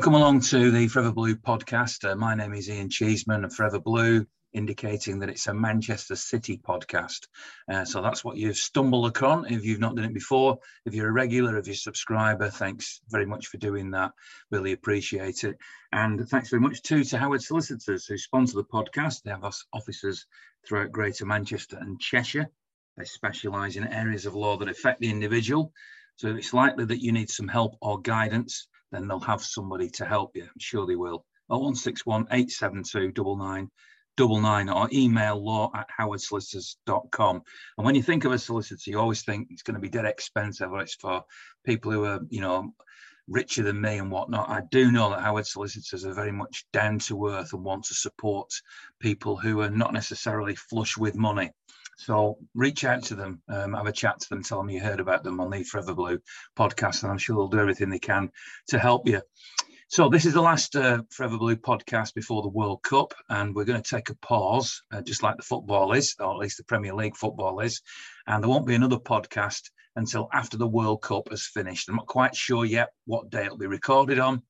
Welcome along to the Forever Blue podcast. Uh, my name is Ian Cheeseman of Forever Blue, indicating that it's a Manchester City podcast. Uh, so that's what you've stumbled upon if you've not done it before. If you're a regular, if you're a subscriber, thanks very much for doing that. Really appreciate it. And thanks very much too to Howard Solicitors who sponsor the podcast. They have us offices throughout Greater Manchester and Cheshire. They specialise in areas of law that affect the individual. So it's likely that you need some help or guidance, then they'll have somebody to help you. I'm sure they will. 0161 872 9999 or email law at howardsolicitors.com. And when you think of a solicitor, you always think it's going to be dead expensive or it's for people who are, you know, richer than me and whatnot. I do know that Howard solicitors are very much down to earth and want to support people who are not necessarily flush with money. So reach out to them, um, have a chat to them, tell them you heard about them on the Forever Blue podcast, and I'm sure they'll do everything they can to help you. So this is the last uh, Forever Blue podcast before the World Cup, and we're going to take a pause, uh, just like the football is, or at least the Premier League football is, and there won't be another podcast until after the World Cup has finished. I'm not quite sure yet what day it'll be recorded on.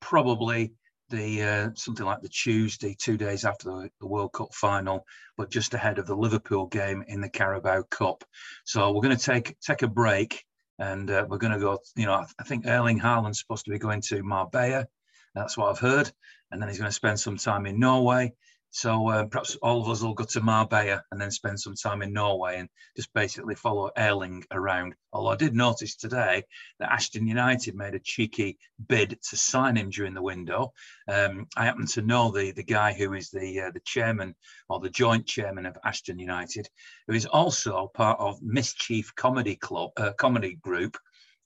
Probably the uh, something like the Tuesday, two days after the, the, World Cup final, but just ahead of the Liverpool game in the Carabao Cup. So we're going to take take a break, and uh, we're going to go. You know, I think Erling Haaland's supposed to be going to Marbella. That's what I've heard, and then he's going to spend some time in Norway. So uh, perhaps all of us will go to Marbella and then spend some time in Norway and just basically follow Erling around. Although I did notice today that Ashton United made a cheeky bid to sign him during the window. Um, I happen to know the the guy who is the uh, the chairman or the joint chairman of Ashton United, who is also part of Mischief Comedy Club, uh, comedy group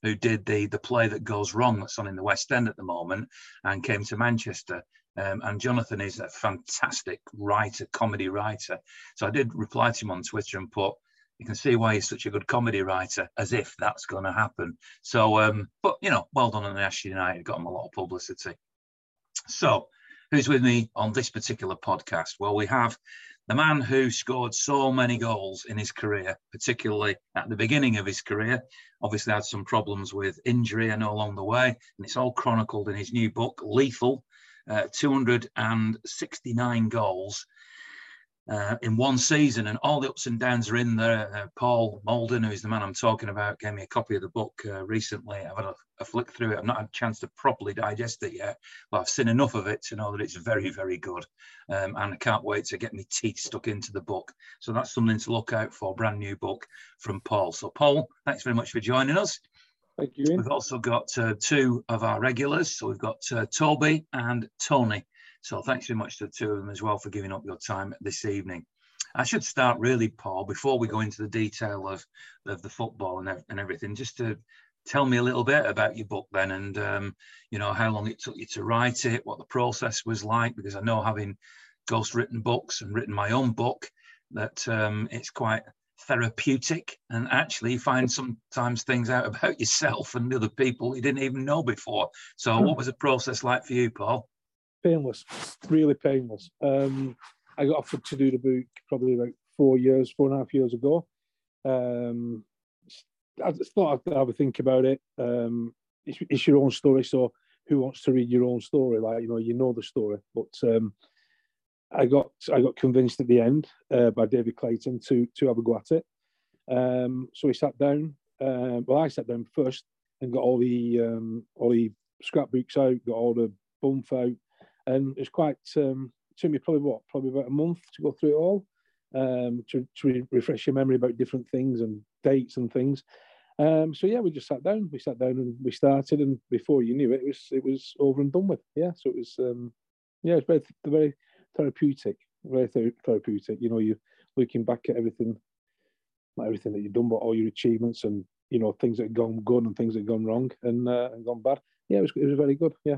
who did the the play that goes wrong that's on in the West End at the moment and came to Manchester. Um, and Jonathan is a fantastic writer, comedy writer. So I did reply to him on Twitter and put, you can see why he's such a good comedy writer, as if that's going to happen. So, um, but you know, well done on the Ashton United, got him a lot of publicity. So, who's with me on this particular podcast? Well, we have the man who scored so many goals in his career, particularly at the beginning of his career. Obviously, had some problems with injury and all along the way, and it's all chronicled in his new book, Lethal uh, 269 goals uh, in one season, and all the ups and downs are in there. Uh, Paul Moulden, who's the man I'm talking about, gave me a copy of the book uh, recently. I've had a, a, flick through it. I've not had a chance to properly digest it yet, but I've seen enough of it to know that it's very, very good. Um, and I can't wait to get my teeth stuck into the book. So that's something to look out for. Brand new book from Paul. So, Paul, thanks very much for joining us. Thank you. Ian. We've also got uh, two of our regulars. So we've got uh, Toby and Tony. So thanks very much to the two of them as well for giving up your time this evening. I should start really, Paul, before we go into the detail of, of the football and, and everything, just to tell me a little bit about your book then and, um, you know, how long it took you to write it, what the process was like, because I know having ghost written books and written my own book, that um, it's quite therapeutic and actually find sometimes things out about yourself and other people you didn't even know before. So, hmm. what was the process like for you, Paul? Painless, really painless. Um, I got offered to do the book probably about four years, four and a half years ago. Um, I just thought I'd have a think about it. Um, it's, it's, your own story, so who wants to read your own story? Like you know, you know the story, but um, I got I got convinced at the end uh, by David Clayton to to have a go at it. Um, so we sat down. Uh, well, I sat down first and got all the um, all the scrapbooks out, got all the bump out, and it's quite um, it took me probably what probably about a month to go through it all um, to, to re- refresh your memory about different things and dates and things. Um, so yeah, we just sat down. We sat down and we started, and before you knew it, it was it was over and done with. Yeah, so it was um, yeah, it's very the very therapeutic, very therapeutic. You know, you're looking back at everything, not everything that you've done, but all your achievements and you know things that have gone good and things that have gone wrong and uh, and gone bad. Yeah, it was it was very good. Yeah.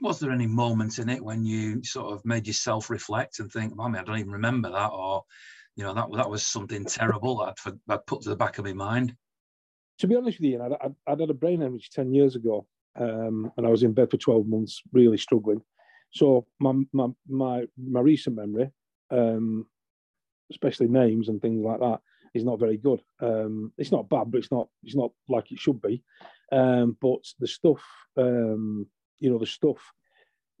Was there any moments in it when you sort of made yourself reflect and think, "Mommy, I don't even remember that," or you know that that was something terrible that I'd, I'd put to the back of my mind? To be honest with you, I'd, I'd, I'd had a brain hemorrhage ten years ago, um, and I was in bed for twelve months, really struggling. So my my my, my recent memory, um, especially names and things like that, is not very good. Um, it's not bad, but it's not it's not like it should be. Um, but the stuff um, you know, the stuff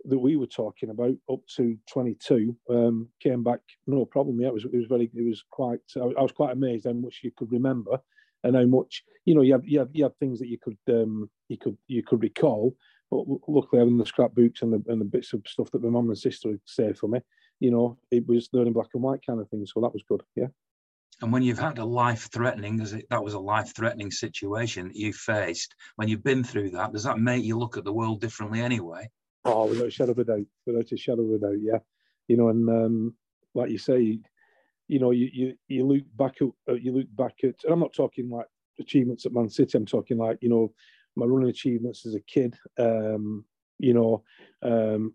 that we were talking about up to 22 um, came back no problem. Yeah, it was it was very it was quite. I, was quite amazed how much you could remember and how much you know you had you had, you had things that you could um, you could you could recall. But luckily, having the scrapbooks and the and the bits of stuff that my mum and sister had saved for me, you know, it was learning black and white kind of thing. So that was good. Yeah. And when you've had a life threatening, as it, that was a life threatening situation that you faced, when you've been through that, does that make you look at the world differently anyway? Oh, without a shadow of a doubt, without a shadow of a doubt, yeah. You know, and um, like you say, you know, you you, you look back at uh, you look back at. and I'm not talking like achievements at Man City. I'm talking like you know my running achievements as a kid. Um, you know, um,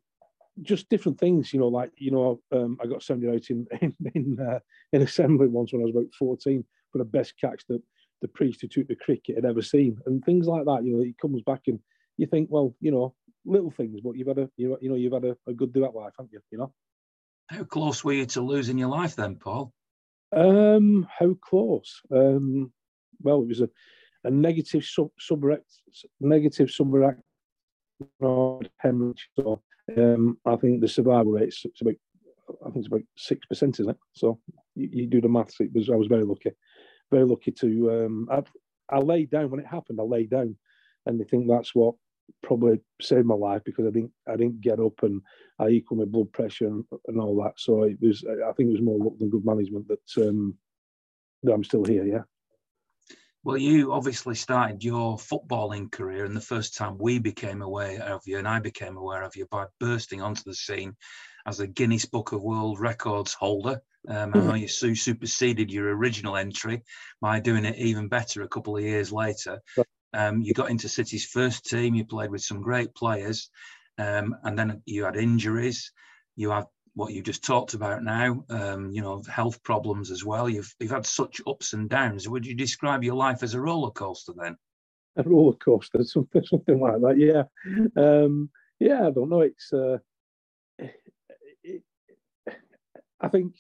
just different things. You know, like you know, um, I got sounded out in in in, uh, in assembly once when I was about 14 for the best catch that the priest who took the cricket had ever seen, and things like that. You know, he comes back and you think, well, you know, little things, but you've had a you know, you know you've had a, a good do at life, haven't you? You know. How close were you to losing your life then, Paul? Um, how close? Um, well, it was a, a negative sub subract negative subract hemorrhage. So um, I think the survival rate is about I think it's about six percent, isn't it? So you, you, do the maths. It was I was very lucky, very lucky to. Um, I, I laid down when it happened. I laid down, and I think that's what probably saved my life because I didn't I didn't get up and I equal my blood pressure and, and all that. So it was I think it was more luck than good management that um, that I'm still here. Yeah. Well, you obviously started your footballing career, and the first time we became aware of you, and I became aware of you by bursting onto the scene as a Guinness Book of World Records holder. Um, I know you superseded your original entry by doing it even better a couple of years later. Um, you got into City's first team. You played with some great players, um, and then you had injuries. You had what you just talked about now. Um, you know, health problems as well. You've you've had such ups and downs. Would you describe your life as a roller coaster then? A roller coaster, something something like that. Yeah, um, yeah. I don't know. It's. Uh, it, I think.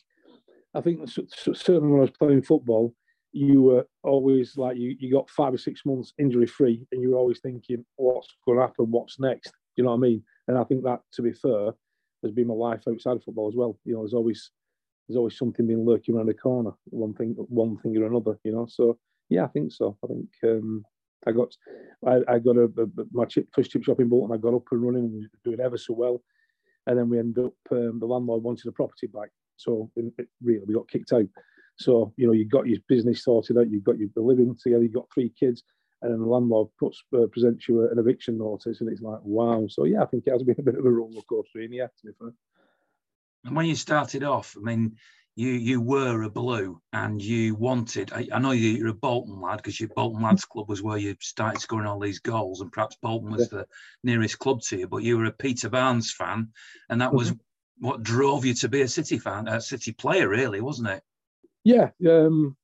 I think certainly when I was playing football, you were always like you, you got five or six months injury free and you were always thinking what's going to happen what's next you know what i mean and i think that to be fair has been my life outside of football as well. You know there's always there's always something being lurking around the corner one thing one thing or another you know. So yeah i think so. I think um, i got i, I got a, a, my chip, first chip shop in bolton i got up and running and doing ever so well. And then we ended up um, the landlord wanted the property back. So it, really we got kicked out. So, you know, you've got your business sorted out, you've got your living together, you've got three kids, and then the landlord puts uh, presents you an eviction notice, and it's like, wow. So, yeah, I think it has been a bit of a roller coaster, in yeah, to be fair. And when you started off, I mean, you you were a blue and you wanted. I, I know you, are a Bolton lad because your Bolton Lads Club was where you started scoring all these goals, and perhaps Bolton was yeah. the nearest club to you. But you were a Peter Barnes fan, and that was mm-hmm. what drove you to be a City fan, a City player, really, wasn't it? yeah, um,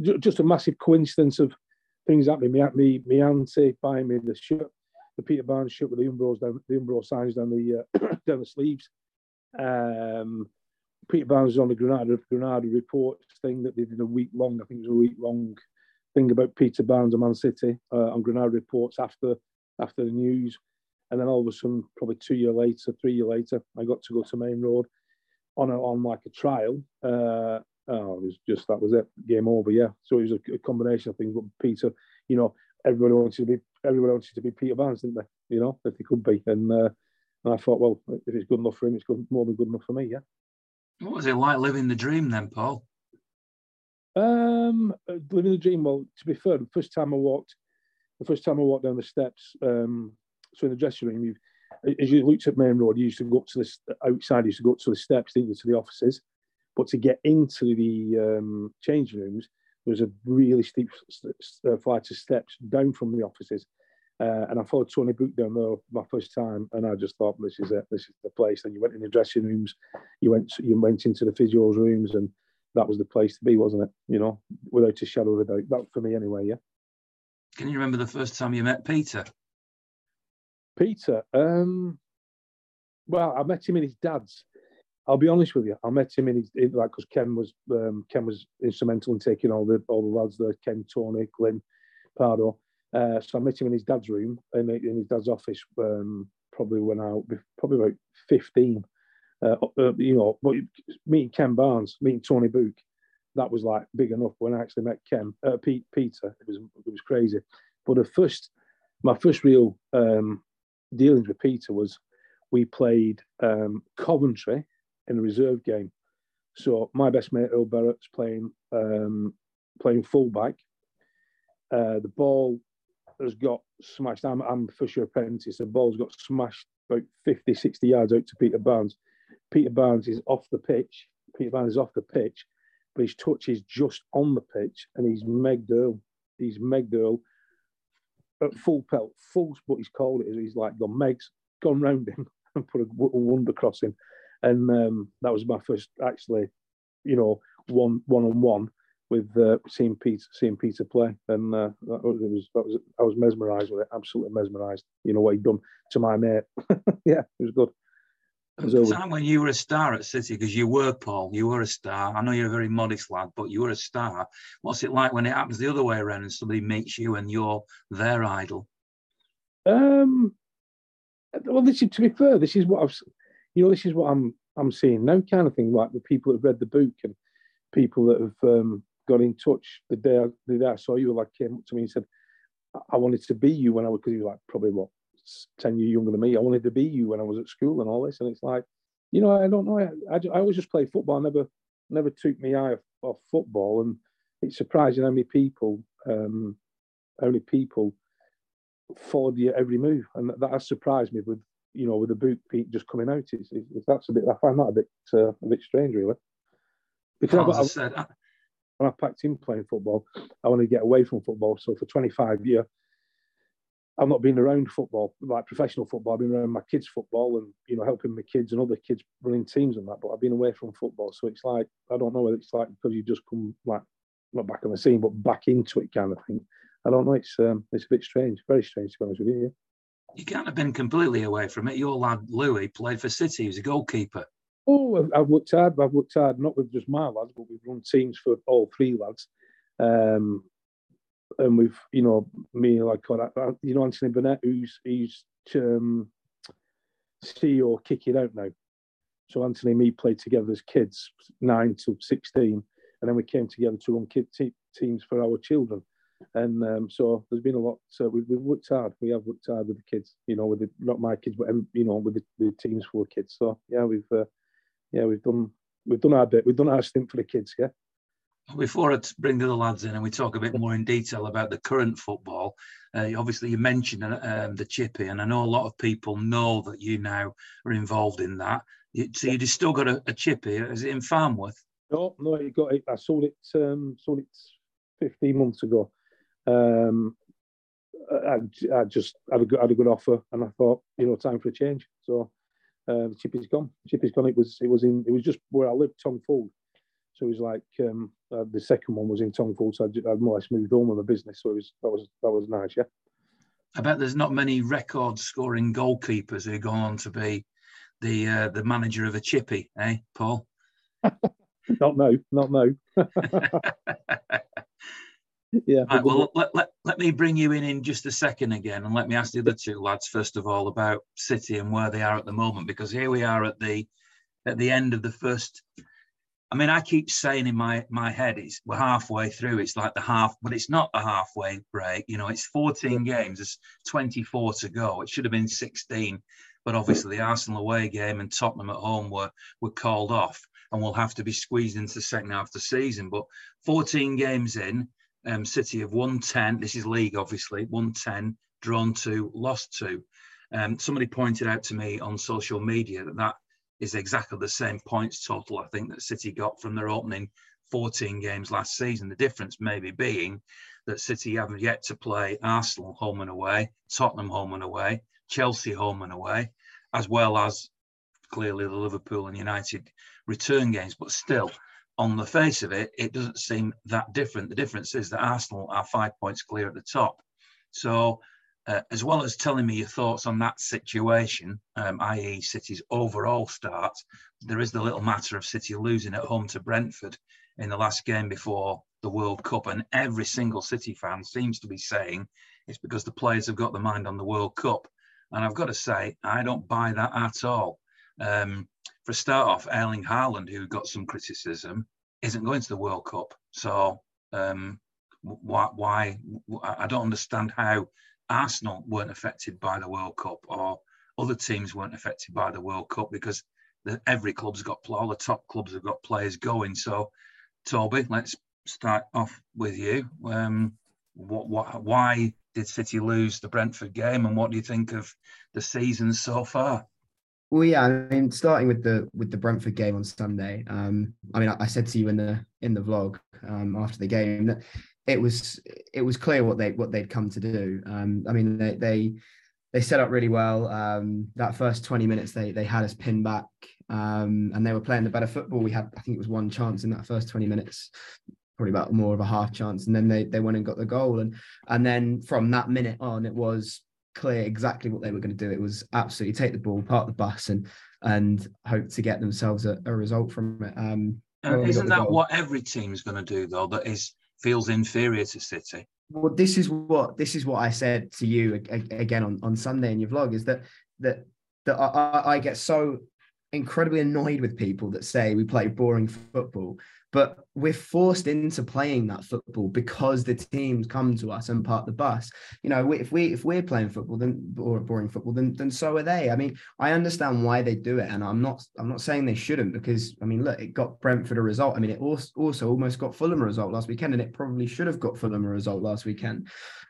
just a massive coincidence of things happening. Me, me, me auntie buying me the shirt, the Peter Barnes shirt with the Umbros down, the Umbro signs down the uh, down the sleeves. Um, Peter Barnes was on the Granada Granada reports thing that they did a week long. I think it was a week long thing about Peter Barnes and Man City uh, on Granada reports after after the news. And then all of a sudden, probably two year later, three year later, I got to go to Maine Road on a, on like a trial. Uh, oh, it was just that was it, game over. Yeah. So it was a, a, combination of things. But Peter, you know, everybody wanted to be everybody wanted to be Peter Barnes, didn't they? You know, if they could be. And, uh, and I thought, well, if it's good enough for him, it's good, more than good enough for me. Yeah. What was it like living the dream then, Paul? Um, living the dream. Well, to be fair, the first time I walked, the first time I walked down the steps, um, so in the dressing room, you as you looked at Maine Road, you used to go up to the outside, you used to go up to the steps, didn't you, to the offices. But to get into the um, changing rooms, there was a really steep uh, flight of steps down from the offices. Uh, and I followed Tony Book down there my first time, and I just thought, this is it, this is the place. And you went in the dressing rooms, you went you went into the physio's rooms, and that was the place to be, wasn't it? You know, without a shadow of a doubt. That for me, anyway. Yeah. Can you remember the first time you met Peter? Peter, um, well, I met him in his dad's. I'll be honest with you. I met him in his in, like because Ken was um, Ken was instrumental in taking all the all the lads there. Ken, Tony, Glyn, Pardoe. Uh, so I met him in his dad's room in, in his dad's office um, probably when I probably about fifteen. Uh, uh, you know, meeting Ken Barnes, meeting Tony Book, that was like big enough. When I actually met Ken, uh, Pete, Peter, it was it was crazy. But the first, my first real um, dealings with Peter was we played um, Coventry in a reserve game. So my best mate Earl Barrett's playing um, playing fullback. Uh, the ball has got smashed. I'm, I'm Fisher apprentice. The ball's got smashed about 50, 60 yards out to Peter Barnes. Peter Barnes is off the pitch. Peter Barnes is off the pitch, but his touch is just on the pitch and he's megged Earl. He's megged Earl at full pelt, full, what he's called it. He's like gone Meg's gone round him and put a, a wonder cross in. And um, that was my first actually, you know, one one on one with uh, seeing Peter seeing Peter play, and uh, that was, it was that was I was mesmerised with it, absolutely mesmerised. You know what he'd done to my mate. yeah, it was good. Was time when you were a star at City, because you were Paul, you were a star. I know you're a very modest lad, but you were a star. What's it like when it happens the other way around and somebody meets you and you're their idol? Um, well, this is to be fair, this is what I've, you know, this is what I'm I'm seeing now, kind of thing. Like the people that have read the book and people that have um, got in touch the day I, the day I saw you, like came up to me and said, I wanted to be you when I was, because you were like probably what, 10 years younger than me. I wanted to be you when I was at school and all this. And it's like, you know, I don't know. I, I, I always just play football. I never, never took my eye off, off football. And it's surprising how many people, um, how many people followed you every move. And that, that has surprised me with, you know, with the boot peak just coming out. It's, it's, that's a bit, I find that a bit, uh, a bit strange, really. Because well, I, I, said, when I packed in playing football, I want to get away from football. So for 25 years, I've not been around football, like professional football. I've been around my kids' football and, you know, helping my kids and other kids running teams and that. But I've been away from football. So it's like, I don't know whether it's like because you just come, like, not back on the scene, but back into it kind of thing. I don't know. It's um, it's a bit strange, very strange to be honest with you. Yeah. You can't have been completely away from it. Your lad Louis played for City. He was a goalkeeper. Oh, I've worked hard. I've worked hard, not with just my lads, but we've run teams for all three lads. Um, and we've, you know, me like you know Anthony Burnett, who's who's um, CEO Kick It Out now. So Anthony and me played together as kids, nine to sixteen, and then we came together to run kid te- teams for our children. And um, so there's been a lot. So we've, we've, worked hard. We have worked hard with the kids, you know, with the, not my kids, but um, you know, with the, the teams full of kids. So yeah, we've uh, yeah, we've done we've done our bit. We've done our stint for the kids. Yeah. Before I bring the other lads in and we talk a bit more in detail about the current football, uh, obviously you mentioned uh, um, the chippy, and I know a lot of people know that you now are involved in that. So you just still got a, a chippy? Is it in Farnworth? No, no, you got it. I sold it. Um, sold it 15 months ago. Um, I, I just had a, good, had a good offer, and I thought, you know, time for a change. So uh, the chip is gone. The chip is gone. It was it was in it was just where I lived, Tonge Fold. So it was like um, uh, the second one was in Tonge Fold, so I, I more or less moved home with the business. So it was that was that was nice, yeah. I bet there's not many record scoring goalkeepers who go on to be the uh, the manager of a chippy, eh, Paul? not no, not no. yeah. Right, well, let, let, let me bring you in in just a second again, and let me ask the other two lads first of all about City and where they are at the moment, because here we are at the at the end of the first. I mean, I keep saying in my my head, it's we're halfway through. It's like the half, but it's not the halfway break. You know, it's 14 games. There's 24 to go. It should have been 16, but obviously the Arsenal away game and Tottenham at home were were called off, and we'll have to be squeezed into the second half of the season. But 14 games in, um, City of 110. This is league, obviously, 110, drawn two, lost two. Um, somebody pointed out to me on social media that that is exactly the same points total, I think, that City got from their opening 14 games last season. The difference maybe being that City haven't yet to play Arsenal home and away, Tottenham home and away, Chelsea home and away, as well as clearly the Liverpool and United return games. But still, on the face of it, it doesn't seem that different. The difference is that Arsenal are five points clear at the top. So, uh, as well as telling me your thoughts on that situation, um, i.e., City's overall start, there is the little matter of City losing at home to Brentford in the last game before the World Cup. And every single City fan seems to be saying it's because the players have got their mind on the World Cup And I've got to say, I don't buy that at all. Um, for a start off, Erling Haaland, who got some criticism, isn't going to the World Cup. So um, why, why? I don't understand how Arsenal weren't affected by the World Cup or other teams weren't affected by the World Cup because the, every club's got all the top clubs have got players going. So, Toby, let's start off with you. Um, what, what, why did City lose the Brentford game, and what do you think of the season so far? Well, yeah, I mean, starting with the with the Brentford game on Sunday. Um, I mean, I, I said to you in the in the vlog um, after the game that it was it was clear what they what they'd come to do. Um, I mean, they they they set up really well. Um, that first twenty minutes, they they had us pinned back, um, and they were playing the better football. We had, I think, it was one chance in that first twenty minutes, probably about more of a half chance, and then they they went and got the goal, and and then from that minute on, it was clear exactly what they were going to do. It was absolutely take the ball, park the bus, and and hope to get themselves a, a result from it. Um, isn't that goal. what every team's going to do though? That is feels inferior to City. Well, this is what this is what I said to you again on, on Sunday in your vlog is that that that I, I get so incredibly annoyed with people that say we play boring football but we're forced into playing that football because the teams come to us and part the bus. You know, if we if we're playing football, then or boring football, then then so are they. I mean, I understand why they do it, and I'm not I'm not saying they shouldn't because I mean, look, it got Brentford a result. I mean, it also also almost got Fulham a result last weekend, and it probably should have got Fulham a result last weekend.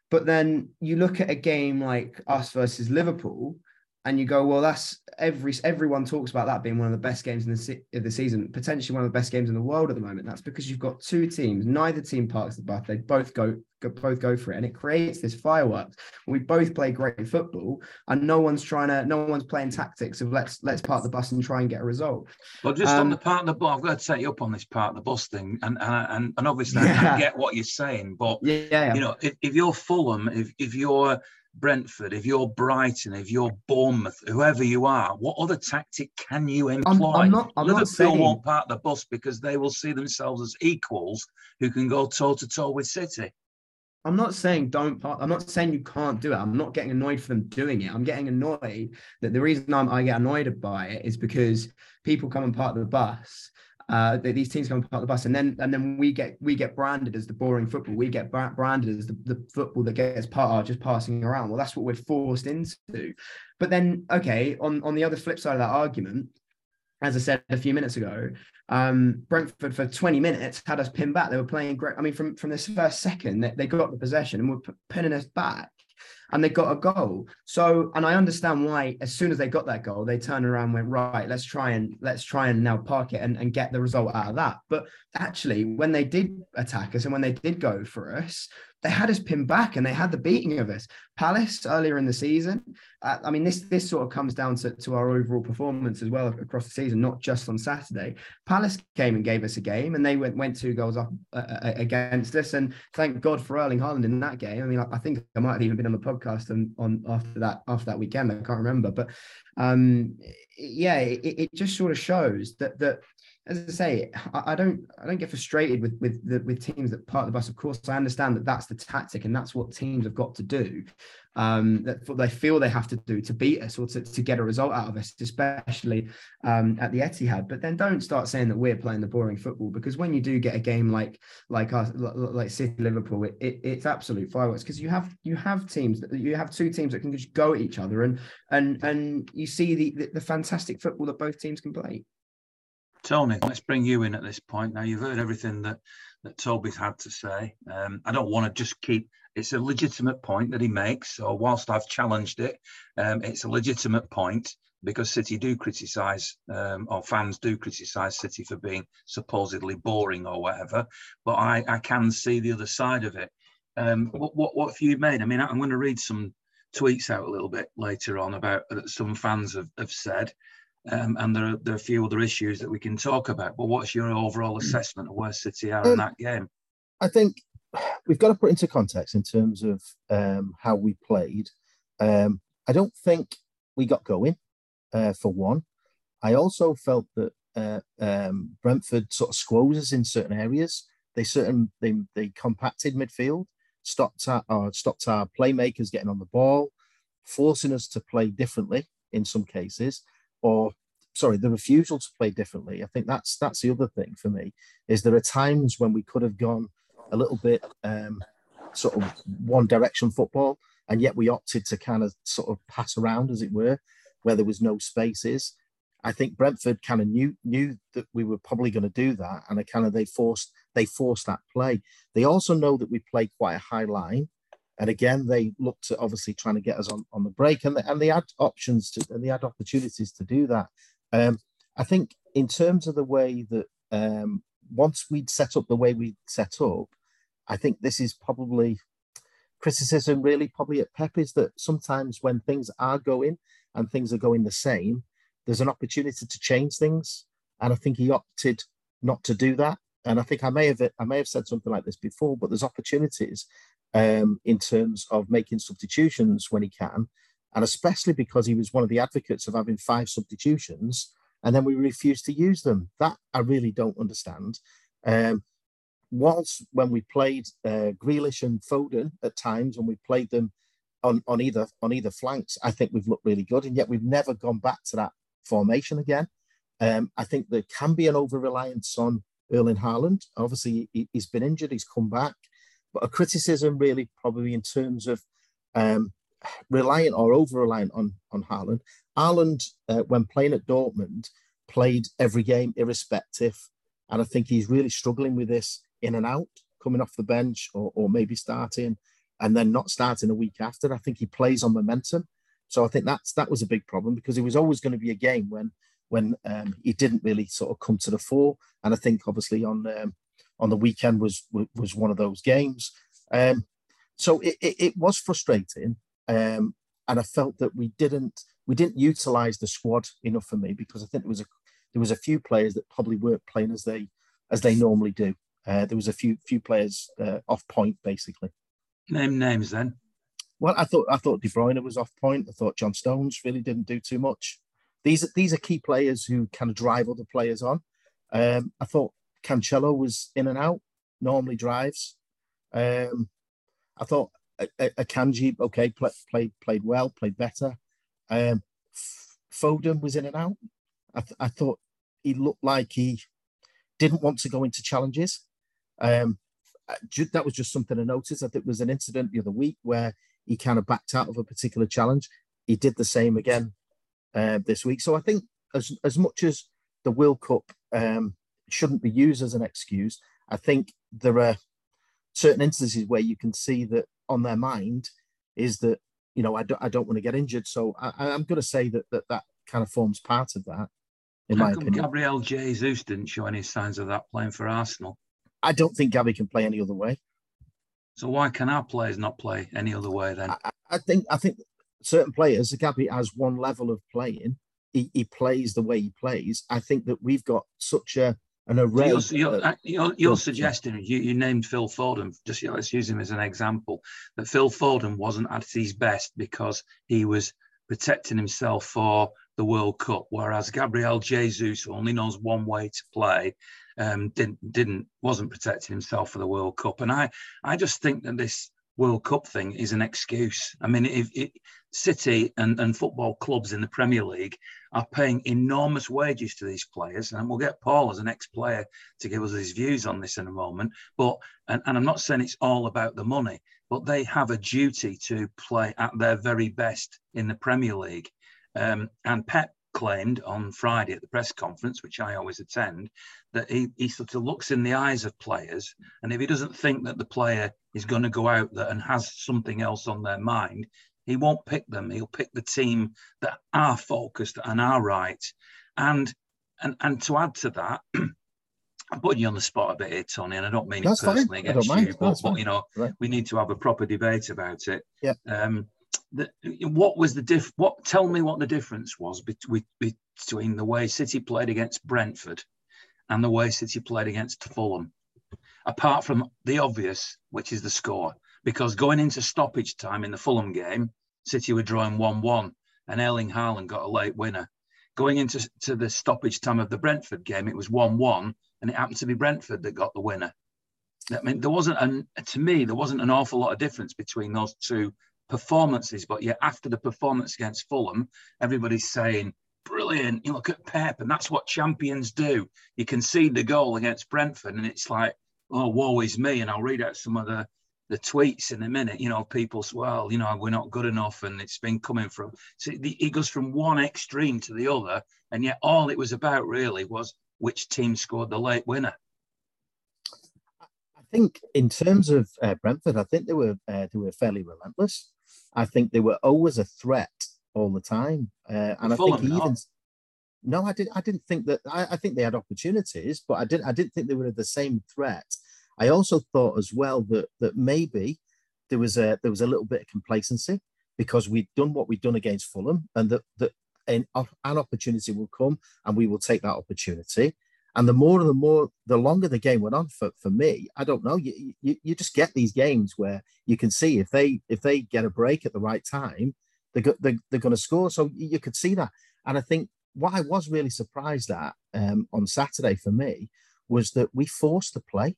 But then you look at a game like us versus Liverpool and you go, well, that's every everyone talks about that being one of the best games in the, of the season, potentially one of the best games in the world at the moment. That's because you've got two teams. Neither team parks the bus. They both go, go both go for it, and it creates this fireworks. We both play great football, and no one's trying to, no one's playing tactics of let's let's park the bus and try and get a result. Well, just um, on the part of the bus, I've got to set you up on this part of the bus thing, and and and obviously yeah. I get what you're saying, but yeah, yeah. you know, if, if you're Fulham, if if you're Brentford, if you're Brighton, if you're Bournemouth, whoever you are, what other tactic can you employ? I'm, I'm not, I'm Liverpool saying... won't part the bus because they will see themselves as equals who can go toe to toe with City. I'm not saying don't park. I'm not saying you can't do it. I'm not getting annoyed for them doing it. I'm getting annoyed that the reason I'm, I get annoyed by it is because people come and park the bus uh, these teams come part of the bus, and then and then we get we get branded as the boring football. We get branded as the, the football that gets part just passing around. Well, that's what we're forced into. But then, okay, on on the other flip side of that argument, as I said a few minutes ago, um, Brentford for 20 minutes had us pinned back. They were playing great. I mean, from from this first second, they, they got the possession and were pinning us back and they got a goal. So, and I understand why as soon as they got that goal, they turned around and went, right, let's try and let's try and now park it and, and get the result out of that. But actually, when they did attack us and when they did go for us, they had us pinned back and they had the beating of us. Palace earlier in the season, uh, I mean, this this sort of comes down to, to our overall performance as well across the season, not just on Saturday. Palace came and gave us a game, and they went went two goals up uh, uh against us. And thank God for Erling Haaland in that game. I mean, I, I, think I might have even been on the podcast on, on after that after that weekend. I can't remember, but um, yeah, it, it just sort of shows that that as I say, I, I, don't I don't get frustrated with with the, with teams that part of the bus. Of course, I understand that that's the tactic and that's what teams have got to do. Um, that they feel they have to do to beat us or to, to get a result out of us, especially um, at the Etihad. But then don't start saying that we're playing the boring football because when you do get a game like like us like City Liverpool, it, it, it's absolute fireworks because you have you have teams that you have two teams that can just go at each other and and and you see the, the, the fantastic football that both teams can play. Tony, let's bring you in at this point. Now you've heard everything that that Toby's had to say. Um, I don't want to just keep. It's a legitimate point that he makes. So whilst I've challenged it, um, it's a legitimate point because City do criticise, um, or fans do criticise City for being supposedly boring or whatever. But I, I can see the other side of it. Um, what, what what have you made? I mean, I'm going to read some tweets out a little bit later on about that some fans have, have said. Um, and there are, there are a few other issues that we can talk about. But what's your overall hmm. assessment of where City are um, in that game? I think we've got to put into context in terms of um, how we played. Um, I don't think we got going uh, for one. I also felt that uh, um, Brentford sort of squoze us in certain areas. They certain they they compacted midfield, stopped our, stopped our playmakers getting on the ball. forcing us to play differently in some cases, or sorry, the refusal to play differently. I think that's that's the other thing for me is there are times when we could have gone a little bit um, sort of one direction football, and yet we opted to kind of sort of pass around, as it were, where there was no spaces. I think Brentford kind of knew knew that we were probably going to do that, and kind of they forced they forced that play. They also know that we play quite a high line, and again they looked at obviously trying to get us on, on the break, and and they had options to and they had opportunities to do that. Um, I think in terms of the way that um, once we'd set up the way we set up, I think this is probably criticism really probably at Pep is that sometimes when things are going and things are going the same, there's an opportunity to change things. And I think he opted not to do that. And I think I may have I may have said something like this before, but there's opportunities um, in terms of making substitutions when he can, and especially because he was one of the advocates of having five substitutions, and then we refused to use them. That I really don't understand. Um, whilst when we played uh, Grealish and Foden at times, when we played them on, on either on either flanks, I think we've looked really good, and yet we've never gone back to that formation again. Um, I think there can be an over reliance on Erling Haaland. Obviously, he, has been injured, he's come back, but a criticism really probably in terms of um, reliant or over reliant on on Haaland. Haaland, uh, when playing at Dortmund, played every game irrespective, and I think he's really struggling with this in and out, coming off the bench or, or maybe starting and then not starting a week after. I think he plays on momentum. So I think that's that was a big problem because it was always going to be a game when when um, he didn't really sort of come to the fore. And I think obviously on um, on the weekend was was one of those games. Um, so it, it, it, was frustrating, um, and I felt that we didn't we didn't utilize the squad enough for me because I think there was a there was a few players that probably weren't playing as they as they normally do. Uh, there was a few few players uh, off point basically. Name names then. Well, I thought I thought De Bruyne was off point. I thought John Stones really didn't do too much. These these are key players who kind of drive other players on. Um, I thought Cancelo was in and out. Normally drives. Um, I thought Akanji okay play, played played well, played better. Um, Foden was in and out. I, th- I thought he looked like he didn't want to go into challenges. Um, that was just something I noticed. I think there was an incident the other week where he kind of backed out of a particular challenge. He did the same again uh, this week. So I think as as much as the World Cup um, shouldn't be used as an excuse, I think there are certain instances where you can see that on their mind is that you know I don't I don't want to get injured. So I, I'm going to say that that that kind of forms part of that. In How my come opinion, Gabriel Jesus didn't show any signs of that playing for Arsenal? I don't think Gabby can play any other way. So why can our players not play any other way then? I, I think I think certain players, Gabby has one level of playing. He, he plays the way he plays. I think that we've got such a an array. So you're, you're, you're, you're suggesting you, you named Phil Foden. Just let's use him as an example. That Phil Foden wasn't at his best because he was protecting himself for the World Cup, whereas Gabriel Jesus, who only knows one way to play, um, didn't didn't wasn't protecting himself for the World Cup. And I I just think that this World Cup thing is an excuse. I mean, if, City and, and football clubs in the Premier League are paying enormous wages to these players, and we'll get Paul as an ex-player to give us his views on this in a moment. But and, and I'm not saying it's all about the money, but they have a duty to play at their very best in the Premier League. Um, and Pep claimed on Friday at the press conference, which I always attend, that he, he sort of looks in the eyes of players. And if he doesn't think that the player is going to go out there and has something else on their mind, he won't pick them. He'll pick the team that are focused and are right. And and and to add to that, I'm putting you on the spot a bit here, Tony, and I don't mean That's it personally fine. against you, but, but, you know, right. we need to have a proper debate about it. Yeah. Um, the, what was the diff? What tell me what the difference was between the way City played against Brentford and the way City played against Fulham, apart from the obvious, which is the score. Because going into stoppage time in the Fulham game, City were drawing one-one, and Erling Haaland got a late winner. Going into to the stoppage time of the Brentford game, it was one-one, and it happened to be Brentford that got the winner. I mean, there wasn't an to me there wasn't an awful lot of difference between those two performances, but yet after the performance against Fulham, everybody's saying, brilliant. You look at Pep, and that's what champions do. You concede the goal against Brentford, and it's like, oh, woe is me. And I'll read out some of the, the tweets in a minute. You know, people say, well, you know, we're not good enough, and it's been coming from. So he goes from one extreme to the other, and yet all it was about really was which team scored the late winner. I think in terms of uh, Brentford, I think they were uh, they were fairly relentless. I think they were always a threat all the time. Uh, and Fulham, I think even no, I didn't. I didn't think that. I, I, think they had opportunities, but I didn't. I didn't think they were the same threat. I also thought as well that that maybe there was a there was a little bit of complacency because we'd done what we'd done against Fulham, and that that an, an opportunity will come, and we will take that opportunity. And the more and the more, the longer the game went on for, for me, I don't know. You, you you just get these games where you can see if they if they get a break at the right time, they're, they're, they're going to score. So you could see that. And I think what I was really surprised at um, on Saturday for me was that we forced the play.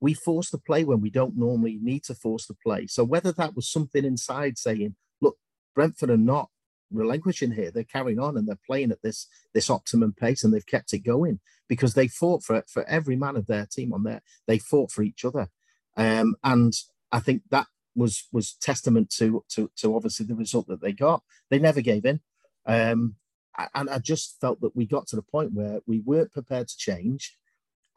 We forced the play when we don't normally need to force the play. So whether that was something inside saying, look, Brentford are not relinquishing here. They're carrying on and they're playing at this this optimum pace and they've kept it going because they fought for for every man of their team on there. They fought for each other. Um, and I think that was was testament to to to obviously the result that they got. They never gave in, um, and I just felt that we got to the point where we weren't prepared to change,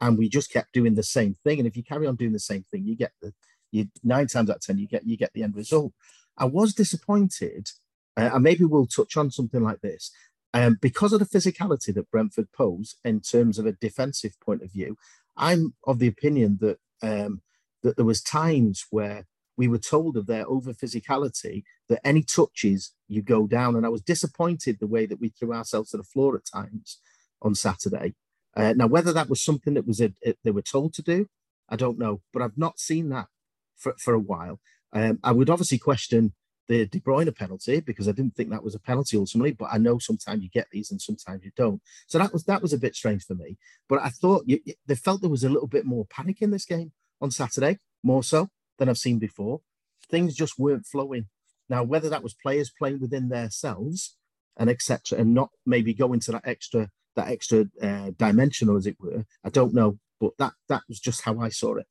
and we just kept doing the same thing. And if you carry on doing the same thing, you get the you nine times out of ten you get you get the end result. I was disappointed, uh, and maybe we'll touch on something like this. Um, because of the physicality that Brentford pose in terms of a defensive point of view, I'm of the opinion that um, that there was times where we were told of their over physicality that any touches you go down. And I was disappointed the way that we threw ourselves to the floor at times on Saturday. Uh, now, whether that was something that was a, a, they were told to do, I don't know, but I've not seen that for, for a while. Um, I would obviously question the De Bruyne penalty because I didn't think that was a penalty ultimately, but I know sometimes you get these and sometimes you don't. So that was that was a bit strange for me. But I thought you, they felt there was a little bit more panic in this game on Saturday, more so than I've seen before. Things just weren't flowing. Now, whether that was players playing within themselves and etc., and not maybe going to that extra that extra uh, dimensional, as it were, I don't know. But that that was just how I saw it.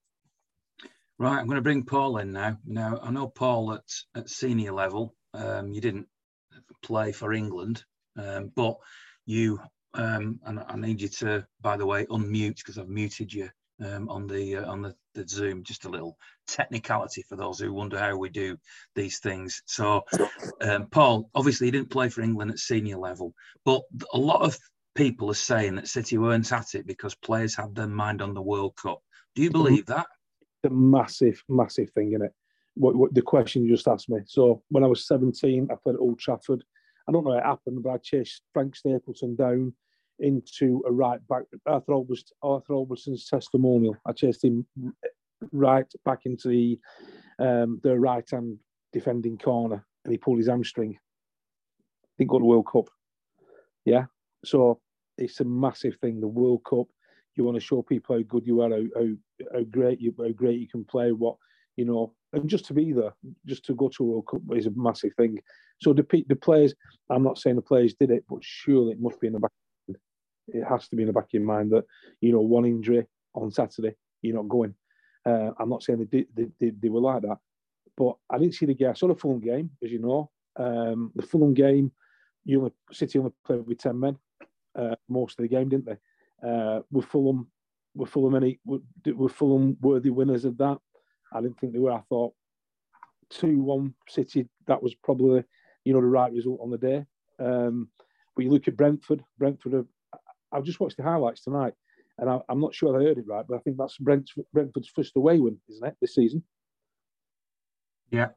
Right, I'm going to bring Paul in now. Now, I know Paul at, at senior level, um, you didn't play for England, um, but you, um, and I need you to, by the way, unmute because I've muted you um, on the uh, on the, the Zoom. Just a little technicality for those who wonder how we do these things. So, um, Paul, obviously, he didn't play for England at senior level, but a lot of people are saying that City weren't at it because players had their mind on the World Cup. Do you believe that? The massive, massive thing in it. What, what the question you just asked me. So when I was 17, I played at Old Trafford. I don't know how it happened, but I chased Frank Stapleton down into a right back. Arthur, Albers, Arthur Albiston's testimonial. I chased him right back into the um, the right hand defending corner, and he pulled his hamstring. Didn't go to the World Cup. Yeah, so it's a massive thing. The World Cup. You want to show people how good you are, how, how, how great you how great you can play. What you know, and just to be there, just to go to a World Cup is a massive thing. So the the players, I'm not saying the players did it, but surely it must be in the back it has to be in the back of your mind that you know one injury on Saturday, you're not going. Uh, I'm not saying they, did, they, they, they, were like that, but I didn't see the game. I saw the Fulham game, as you know. Um, the Fulham game, you only City only played with ten men uh, most of the game, didn't they? Uh, were Fulham were Fulham any were, were Fulham worthy winners of that? I didn't think they were. I thought two one City that was probably you know the right result on the day. Um, but you look at Brentford. Brentford have I've just watched the highlights tonight, and I, am not sure I heard it right, but I think that's Brentford, Brentford's first away win, isn't it, this season? Yeah.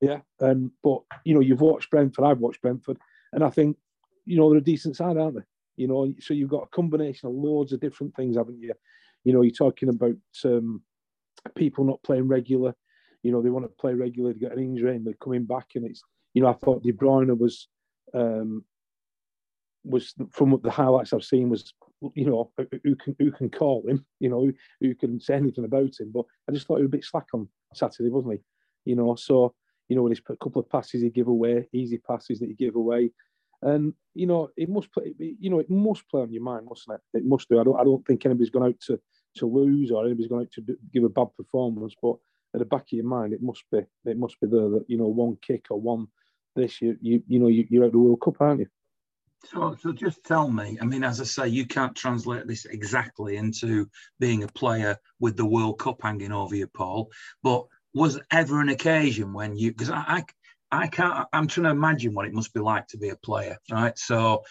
Yeah. And but you know, you've watched Brentford, I've watched Brentford, and I think, you know, they're a decent side, aren't they? You know, so you've got a combination of loads of different things, haven't you? You know, you're talking about um, people not playing regular. You know, they want to play regular to get an injury and they're coming back. And it's, you know, I thought De Bruyne was um, was from the highlights I've seen was you know who can who can call him, you know who, who can say anything about him. But I just thought he was a bit slack on Saturday, wasn't he? You know, so You know, with his a couple of passes he give away, easy passes that he give away, and you know, it must play. You know, it must play on your mind, mustn't it? It must do. I don't. I don't think anybody's gone out to to lose or anybody's going out to give a bad performance, but at the back of your mind, it must be it must be there that you know one kick or one this you you you know you, you're at the World Cup, aren't you? So, so just tell me. I mean, as I say, you can't translate this exactly into being a player with the World Cup hanging over you, Paul. But was ever an occasion when you? Because I, I, I can't. I'm trying to imagine what it must be like to be a player, right? So.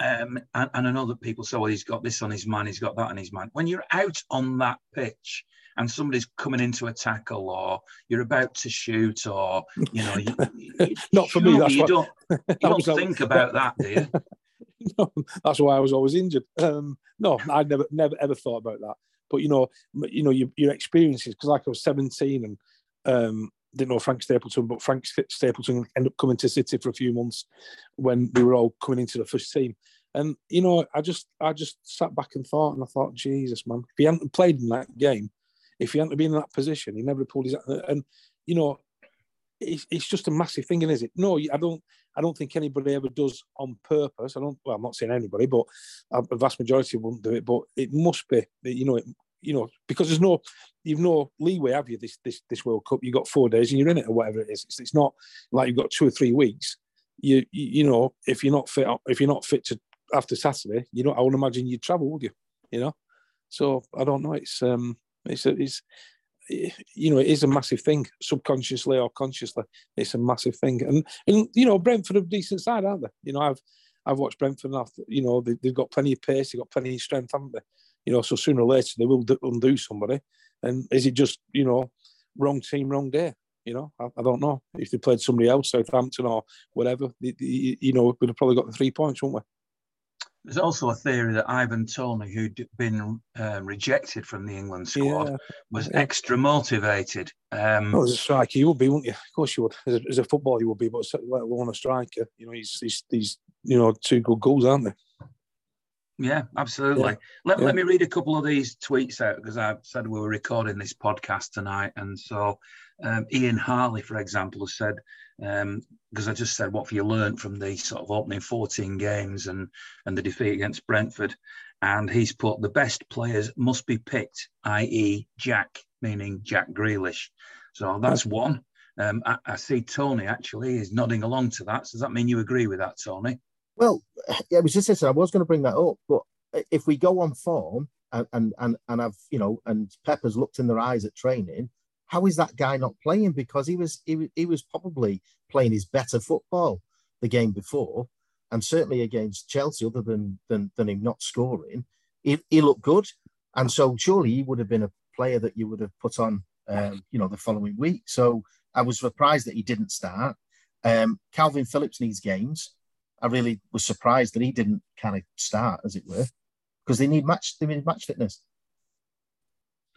Um, and, and I know that people say, "Well, he's got this on his mind, he's got that on his mind." When you're out on that pitch and somebody's coming into a tackle or you're about to shoot or you know you, you, not for me that's you what, don't you don't think about that do you no, that's why I was always injured um, no I never never ever thought about that but you know you know your, your experiences because like I was 17 and um, didn't know Frank Stapleton, but Frank Stapleton ended up coming to City for a few months when we were all coming into the first team. And you know, I just I just sat back and thought, and I thought, Jesus, man, if he hadn't played in that game, if he hadn't been in that position, he never pulled his. And you know, it's, it's just a massive thing, is it? No, I don't. I don't think anybody ever does on purpose. I don't. Well, I'm not saying anybody, but a vast majority wouldn't do it. But it must be, you know, it, you know, because there's no, you've no leeway, have you? This this this World Cup, you've got four days and you're in it or whatever it is. It's, it's not like you've got two or three weeks. You, you you know, if you're not fit, if you're not fit to after Saturday, you know, I would imagine you'd travel, would you? You know, so I don't know. It's um, it's, it's you know, it is a massive thing, subconsciously or consciously. It's a massive thing, and and you know, Brentford are a decent side, aren't they? You know, I've I've watched Brentford, I've, you know, they, have got plenty of pace, they've got plenty of strength, haven't they? You know, so sooner or later they will undo somebody. And is it just you know, wrong team, wrong day? You know, I, I don't know if they played somebody else, Southampton or whatever. you know, we'd have probably got the three points, wouldn't we? There's also a theory that Ivan Toney, who'd been uh, rejected from the England squad, yeah. was yeah. extra motivated. Um, well, as a striker, you would be, wouldn't you? Of course, you would. As a, as a footballer, you would be, but let alone a striker. You know, he's, he's, he's you know, two good goals, aren't they? Yeah, absolutely. Yeah. Let, yeah. let me read a couple of these tweets out because I said we were recording this podcast tonight. And so um, Ian Harley, for example, has said, because um, I just said, what have you learned from the sort of opening 14 games and, and the defeat against Brentford? And he's put the best players must be picked, i.e., Jack, meaning Jack Grealish. So that's one. Um, I, I see Tony actually is nodding along to that. So does that mean you agree with that, Tony? Well, yeah, it was just this. I was going to bring that up, but if we go on form and and and, and I've you know and Pepper's looked in their eyes at training, how is that guy not playing? Because he was he, he was probably playing his better football the game before, and certainly against Chelsea, other than than, than him not scoring, he, he looked good, and so surely he would have been a player that you would have put on, um, you know, the following week. So I was surprised that he didn't start. Um, Kalvin Phillips needs games. I really was surprised that he didn't kind of start, as it were, because they need match they need match fitness.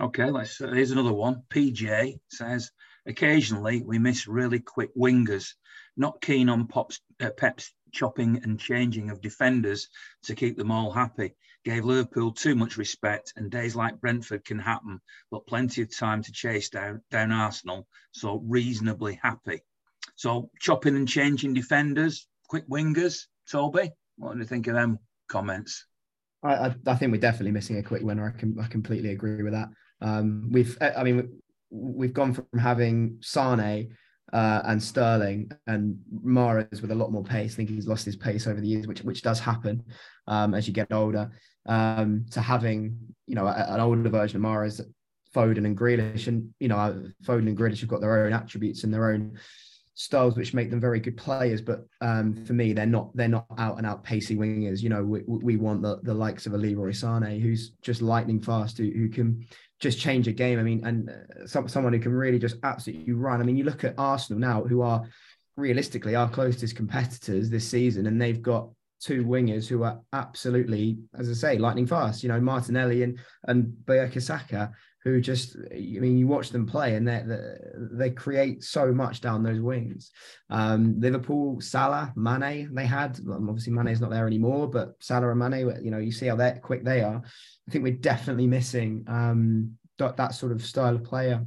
Okay, let's. Uh, here's another one. PJ says occasionally we miss really quick wingers. Not keen on Pop's, uh, Pep's chopping and changing of defenders to keep them all happy. Gave Liverpool too much respect, and days like Brentford can happen, but plenty of time to chase down down Arsenal. So reasonably happy. So chopping and changing defenders, quick wingers. Toby, what do you think of them comments? I, I, think we're definitely missing a quick winner. I can I completely agree with that. Um, we've I mean we've gone from having Sane uh, and Sterling and Mahrez with a lot more pace. I think he's lost his pace over the years, which which does happen um, as you get older. Um, to having you know a, an older version of Mahrez, Foden and Grealish, and you know Foden and Grealish have got their own attributes and their own styles which make them very good players. But um, for me, they're not they're not out and out pacey wingers. You know, we, we want the, the likes of a Leroy Sane who's just lightning fast, who, who can just change a game. I mean, and uh, some, someone who can really just absolutely run. I mean, you look at Arsenal now, who are realistically our closest competitors this season, and they've got two wingers who are absolutely, as I say, lightning fast. You know, Martinelli and and Bukayo Saka, who just, I mean, you watch them play and they they create so much down those wings. Um, Liverpool, Salah, Mane, they had obviously Mane's not there anymore, but Salah and Mane, you know, you see how that quick they are. I think we're definitely missing um, that, that sort of style of player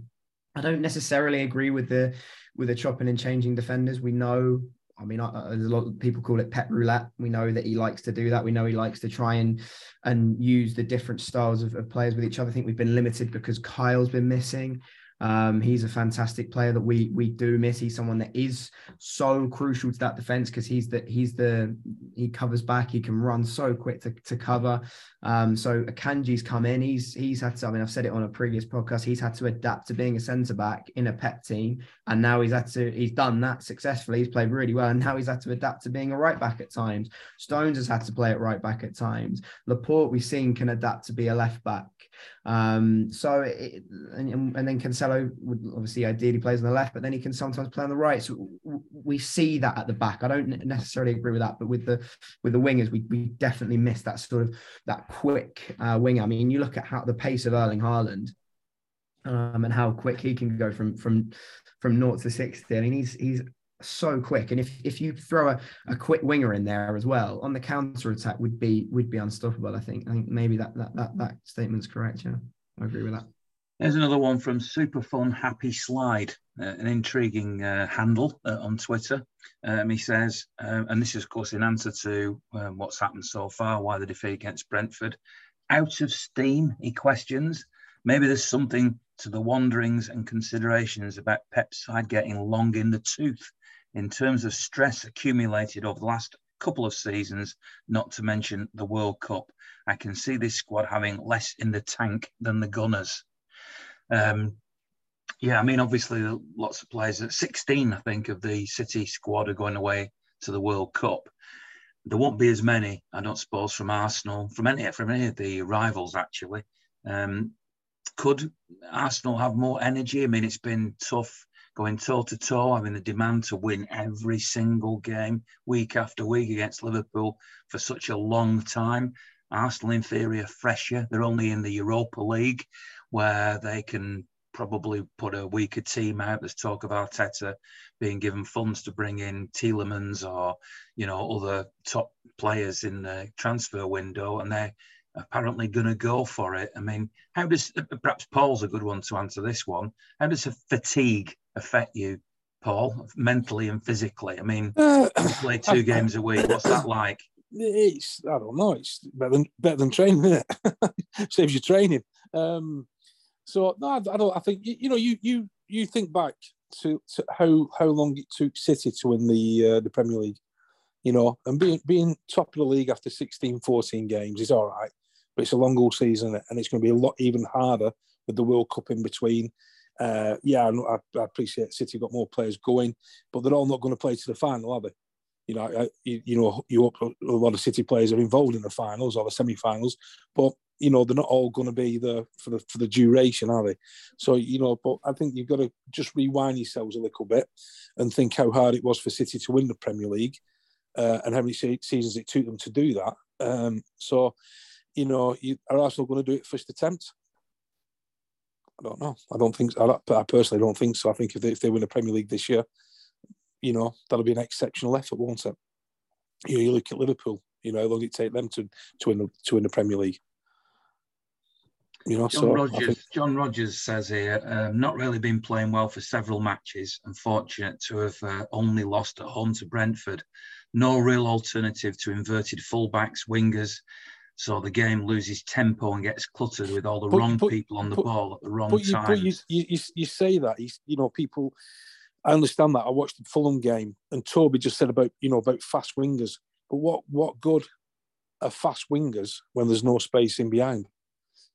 I don't necessarily agree with the with the chopping and changing defenders. We know I mean, there's a lot of people call it Pep roulette. We know that he likes to do that. We know he likes to try and and use the different styles of, of players with each other. I think we've been limited because Kyle's been missing. Um, he's a fantastic player that we we do miss. He's someone that is so crucial to that defense because he's the he's the he covers back. He can run so quick to, to cover. Um, so Akanji's come in. He's he's had to. I mean, I've said it on a previous podcast. He's had to adapt to being a centre back in a pep team, and now he's had to. He's done that successfully. He's played really well, and now he's had to adapt to being a right back at times. Stones has had to play at right back at times. Laporte we've seen can adapt to be a left back. Um, so it, and, and then Cancelo would obviously ideally plays on the left, but then he can sometimes play on the right. So we see that at the back. I don't necessarily agree with that, but with the with the wingers, we, we definitely miss that sort of that quick uh, winger. I mean, you look at how the pace of Erling Haaland um, and how quick he can go from from from naught to sixty. I mean, he's he's so quick. And if if you throw a, a quick winger in there as well on the counter attack would be would be unstoppable. I think. I think maybe that that that, that statement's correct. Yeah, I agree with that. There's another one from Super Fun Happy Slide, uh, an intriguing uh, handle uh, on Twitter. Um, he says, uh, and this is of course in answer to um, what's happened so far, why the defeat against Brentford. Out of steam, he questions. Maybe there's something to the wanderings and considerations about Pep's side getting long in the tooth in terms of stress accumulated over the last couple of seasons, not to mention the World Cup. I can see this squad having less in the tank than the Gunners. Um, yeah, I mean, obviously, lots of players. At 16, I think, of the City squad are going away to the World Cup. There won't be as many, I don't suppose, from Arsenal, from any from any of the rivals actually. Um, could Arsenal have more energy? I mean, it's been tough going toe to toe, having the demand to win every single game week after week against Liverpool for such a long time. Arsenal, in theory, are fresher. They're only in the Europa League where they can probably put a weaker team out. There's talk of Arteta being given funds to bring in Tielemans or, you know, other top players in the transfer window, and they're apparently going to go for it. I mean, how does perhaps Paul's a good one to answer this one? How does a fatigue affect you, Paul, mentally and physically? I mean, uh, play two games a week. What's that like? It's I don't know. It's better than better than training. Isn't it? Saves you training. Um, so no, I don't. I think you know you you you think back to, to how how long it took City to win the uh, the Premier League. You know, and being being top of the league after 16, 14 games is all right but it's a long all season and it's going to be a lot even harder with the World Cup in between. Uh, yeah, I, I, appreciate City got more players going, but they're all not going to play to the final, are they? You know, I, you, you, know, you hope a lot of City players are involved in the finals or the semi-finals, but you know they're not all going to be there for the for the duration, are they? So you know, but I think you've got to just rewind yourselves a little bit and think how hard it was for City to win the Premier League uh, and how many seasons it took them to do that. Um, so you know, you, are Arsenal going to do it first attempt? I don't know. I don't think. I, I personally don't think so. I think if they, if they win the Premier League this year, you know, that'll be an exceptional effort, won't it? You, know, you look at Liverpool. You know, how long it take them to to win the, to win the Premier League? You know, John so Rogers. Think... John Rogers says here, um, not really been playing well for several matches. Unfortunate to have uh, only lost at home to Brentford. No real alternative to inverted fullbacks, wingers, so the game loses tempo and gets cluttered with all the but, wrong but, people on the but, ball at the wrong but you, time. You, you, you, say that, you know, people. I understand that. I watched the Fulham game, and Toby just said about you know about fast wingers. But what what good are fast wingers when there's no space in behind?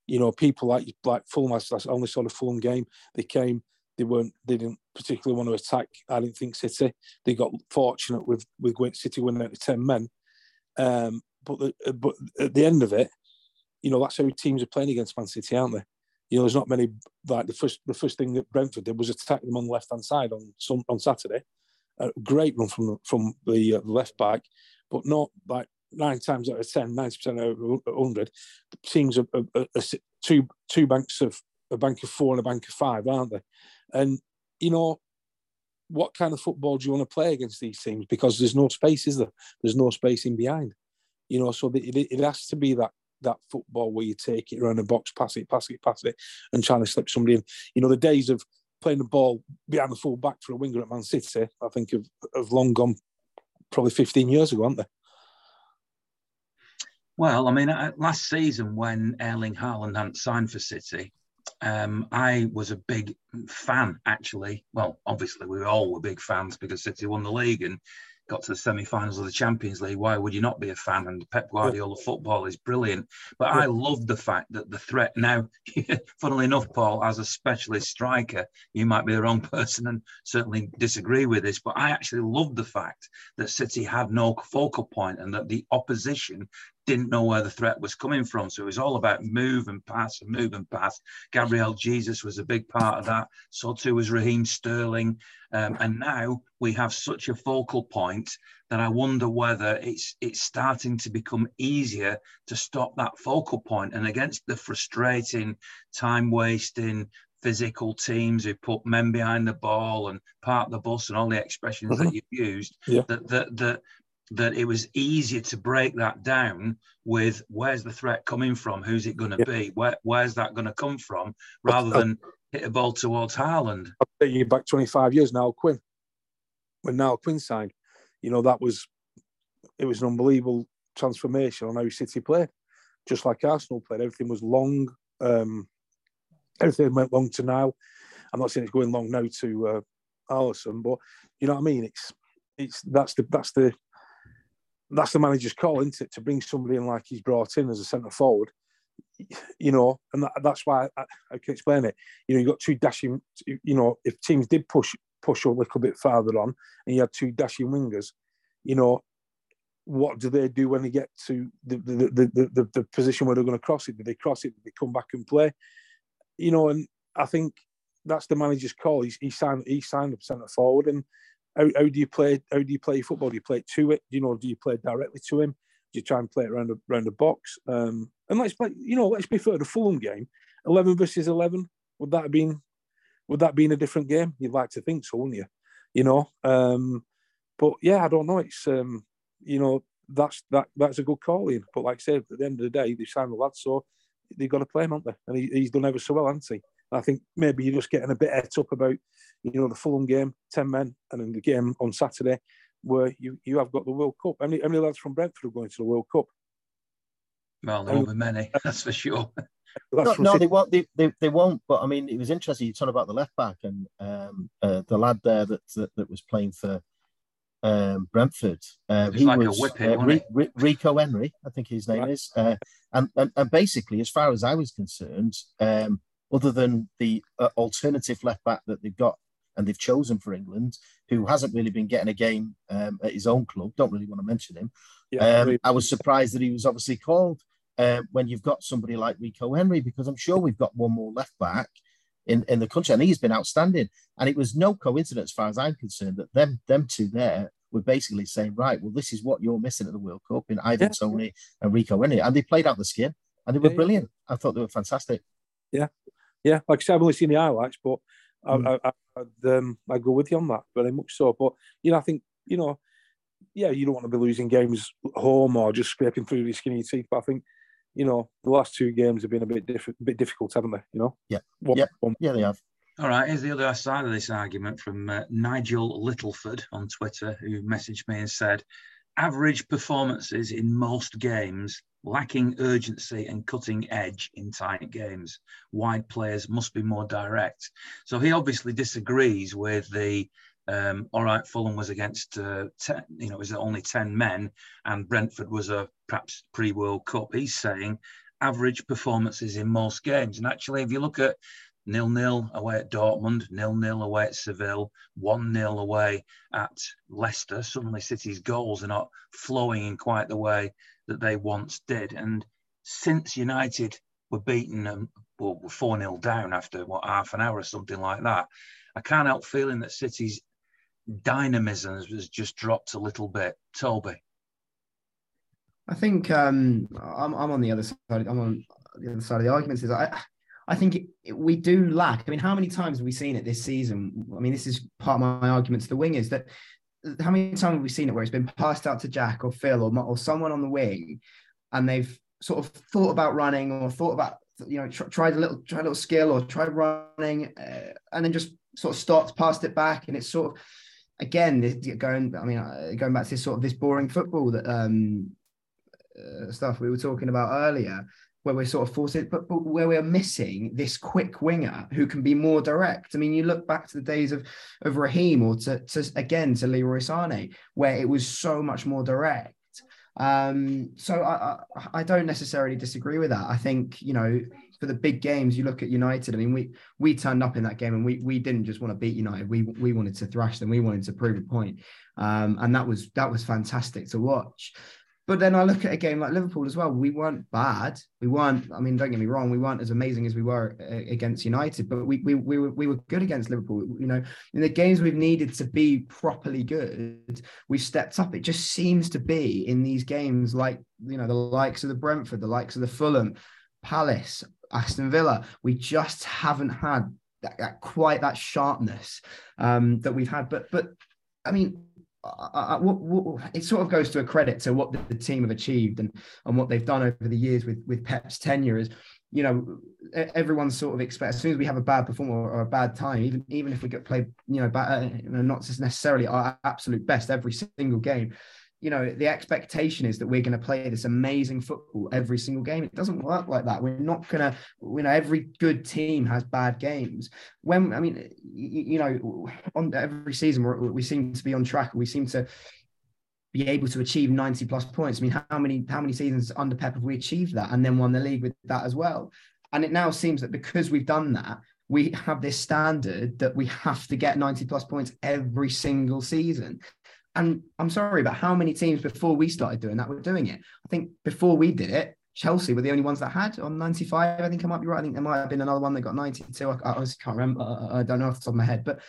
You know, people like like Fulham. I only saw the Fulham game. They came. They weren't. They didn't particularly want to attack. I didn't think City. They got fortunate with with City winning out of ten men. Um, but the, uh, but at the end of it, you know that's how teams are playing against Man City, aren't they? You know, there's not many like the first the first thing that Brentford did was attack them on the left hand side on some, on Saturday. A great run from from the uh, left back, but not like nine times out of 10, 90 percent out of hundred, teams are, are, are, two two banks of a bank of four and a bank of five, aren't they? And you know, what kind of football do you want to play against these teams? Because there's no space, is there? There's no space in behind. You know, so it, it has to be that that football where you take it around the box, pass it, pass it, pass it, and trying to slip somebody in. You know, the days of playing the ball behind the full back for a winger at Man City, I think have, have long gone probably 15 years ago, aren't they? Well, I mean, last season when Erling Haaland hadn't signed for City, um, I was a big fan, actually. Well, obviously, we all were big fans because City won the league and got to the semi-finals of the Champions League. Why would you not be a fan? And Pep Guardiola football is brilliant. But. I love the fact that the threat now, funnily enough, Paul, as a specialist striker, you might be the wrong person and certainly disagree with this, but I actually love the fact that City had no focal point and that the opposition didn't know where the threat was coming from. So it was all about move and pass and move and pass. Gabriel Jesus was a big part of that. So too was Raheem Sterling. Um, and now we have such a focal point that I wonder whether it's it's starting to become easier to stop that focal point. And against the frustrating, time wasting, physical teams who put men behind the ball and park the bus and all the expressions mm-hmm. that you've used, yeah. that, that that that it was easier to break that down with where's the threat coming from, who's it going to yeah. be, where, where's that going to come from, rather than hit a ball towards Haaland. I'll take you back 25 years now, Quinn. When Niall Quinn signed, you know, that was, it was an unbelievable transformation on how City played. Just like Arsenal played, everything was long. Um, everything went long to now. I'm not saying it's going long now to uh, Alisson, but you know what I mean. It's it's that's the that's the that's the manager's call, isn't it? To bring somebody in like he's brought in as a centre forward, you know, and that, that's why I, I, can explain it. You know, you got two dashing. You know, if teams did push push a little bit farther on, and you had two dashing wingers, you know, what do they do when they get to the the, the, the, the position where they're going to cross it? Do they cross it? Do they come back and play? You know, and I think that's the manager's call. He's, he signed he signed up centre forward, and how, how do you play? How do you play football? Do you play to it? Do You know, do you play directly to him? Do you try and play it around the around the box? Um, and let's play. You know, let's be fair. The Fulham game, eleven versus eleven. Would that have been? Would that been a different game? You'd like to think so, wouldn't you? You know. Um, but yeah, I don't know. It's um, you know, that's that that's a good call in. But like I said, at the end of the day, they signed the lad, so they've got to play him, haven't they? And he, he's done ever so well, hasn't he? I think maybe you're just getting a bit et up about, you know, the Fulham game, 10 men, and then the game on Saturday where you, you have got the World Cup. How many, how many lads from Brentford are going to the World Cup? Well, there won't be many, that's for sure. no, no they won't. They, they, they, won't. But I mean, it was interesting. You talk about the left back and um, uh, the lad there that, that, that was playing for um, Brentford. Uh, he like was uh, Rico Henry, I think his name right. is. Uh, and, and, and basically, as far as I was concerned, um, other than the uh, alternative left back that they've got and they've chosen for England, who hasn't really been getting a game um, at his own club. Don't really want to mention him. Yeah, um, I was surprised that he was obviously called uh, when you've got somebody like Rico Henry, because I'm sure we've got one more left back in, in the country, and he's been outstanding. And it was no coincidence, as far as I'm concerned, that them them two there were basically saying, right, well, this is what you're missing at the World Cup in Ivan yeah. Toney and Rico Henry, and they played out the skin, and they were yeah, brilliant. I thought they were fantastic. Yeah, yeah, like I said, I've only seen the highlights, but mm. I, I, I, um, I go with you on that very much so. But you know, I think you know, yeah, you don't want to be losing games home or just scraping through the skinny teeth. But I think you know, the last two games have been a bit different, bit difficult, haven't they? You know, yeah, one, yeah, one. yeah, they have. All right, here's the other side of this argument from uh, Nigel Littleford on Twitter, who messaged me and said, average performances in most games lacking urgency and cutting edge in tight games. Wide players must be more direct. So he obviously disagrees with the. Um, all right, Fulham was against, uh, ten, you know, it was only 10 men, and Brentford was a perhaps pre World Cup. He's saying average performances in most games. And actually, if you look at nil nil away at Dortmund, nil nil away at Seville, one nil away at Leicester. Suddenly, City's goals are not flowing in quite the way that they once did. And since United were beaten, um, well, were 4 0 down after what, half an hour or something like that, I can't help feeling that City's dynamism has just dropped a little bit. Toby. I think um, I'm, I'm on the other side. I'm on the other side of the arguments. Is I, I think it, it, we do lack. I mean, how many times have we seen it this season? I mean, this is part of my argument to the wingers that how many times have we seen it where it's been passed out to Jack or Phil or, or someone on the wing, and they've sort of thought about running or thought about you know, tr- tried a little, tried a little skill or tried running, uh, and then just sort of stopped, passed it back, and it's sort of again going. I mean, uh, going back to this sort of this boring football that um, uh, stuff we were talking about earlier where we're sort of forcing, but, but where we're missing this quick winger who can be more direct. I mean, you look back to the days of of Raheem or to, to again to Leroy Sane, where it was so much more direct. Um, so I, I, I don't necessarily disagree with that. I think you know for the big games, you look at United. I mean, we we turned up in that game and we we didn't just want to beat United. We we wanted to thrash them. We wanted to prove a point, um, and that was that was fantastic to watch. But then I look at a game like Liverpool as well. We weren't bad. We weren't. I mean, don't get me wrong. We weren't as amazing as we were uh, against United, but we we we were, we were good against Liverpool. You know, in the games we've needed to be properly good, we've stepped up. It just seems to be in these games like you know the likes of the Brentford, the likes of the Fulham, Palace, Aston Villa. We just haven't had that, that quite that sharpness um, that we've had. But but I mean, I, what, it sort of goes to a credit to what the, team have achieved and, and what they've done over the years with, with Pep's tenure is, you know, everyone sort of expects as soon as we have a bad performance or, a bad time, even even if we get played, you know, bad, you uh, know, not necessarily our absolute best every single game, you know, the expectation is that we're going to play this amazing football every single game. It doesn't work like that. We're not going to, you know, every good team has bad games. When, I mean, you, you know, on every season we seem to be on track. We seem to be able to achieve 90 plus points. I mean, how many, how many seasons under Pep have we achieved that and then won the league with that as well? And it now seems that because we've done that, we have this standard that we have to get 90 plus points every single season. And I'm sorry, but how many teams before we started doing that were doing it? I think before we did it, Chelsea were the only ones that had on 95. I think I might be right. I think there might have been another one that got 92. I, I can't remember. I don't know off the top of my head, but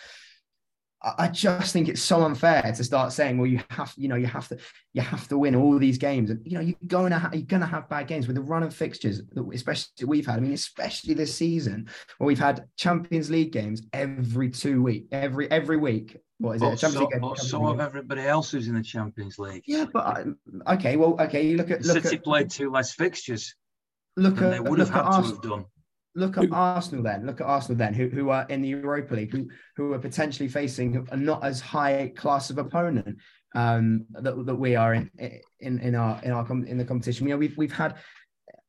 I just think it's so unfair to start saying, well, you have, you know, you have to, you have to win all these games, and you know, you're going to, ha- you're going to have bad games with the run of fixtures, especially we've had. I mean, especially this season where we've had Champions League games every two week, every every week. What is it? Oh, Champions so, League game, oh, so of everybody else who's in the Champions League. Yeah, but I, okay, well, okay, you look at look City at, played two less fixtures. Look at they would have had to have done look at Arsenal then. Look at Arsenal then, who, who are in the Europa League, who who are potentially facing a not as high class of opponent um, that, that we are in in in our in our in the competition. You know, we've we've had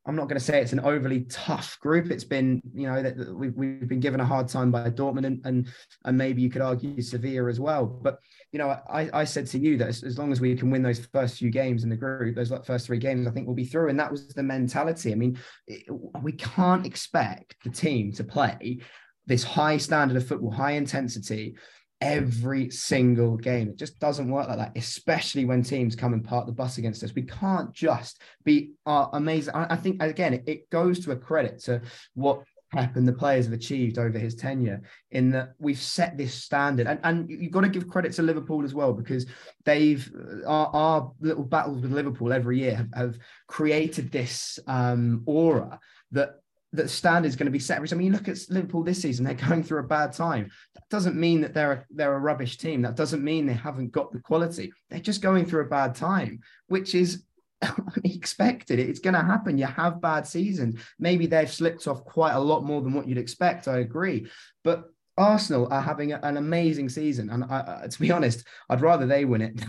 I'm not going to say it's an overly tough group. It's been, you know, that we've, we've been given a hard time by Dortmund and, and, and maybe you could argue Sevilla as well. But, you know, I, I said to you that as, as long as we can win those first few games in the group, those first three games, I think we'll be through. And that was the mentality. I mean, it, we can't expect the team to play this high standard of football, high intensity, every single game. It just doesn't work like that, especially when teams come and park the bus against us. We can't just be uh, amazing. I, I, think, again, it, it goes to a credit to what Pep and the players have achieved over his tenure in that we've set this standard. And, and you've got to give credit to Liverpool as well, because they've, uh, our, our little battles with Liverpool every year have, have created this um, aura that that standard is going to be set. I mean, you look at Liverpool this season; they're going through a bad time. That doesn't mean that they're a, they're a rubbish team. That doesn't mean they haven't got the quality. They're just going through a bad time, which is expected. It's going to happen. You have bad seasons. Maybe they've slipped off quite a lot more than what you'd expect. I agree, but Arsenal are having an amazing season, and I, to be honest, I'd rather they win it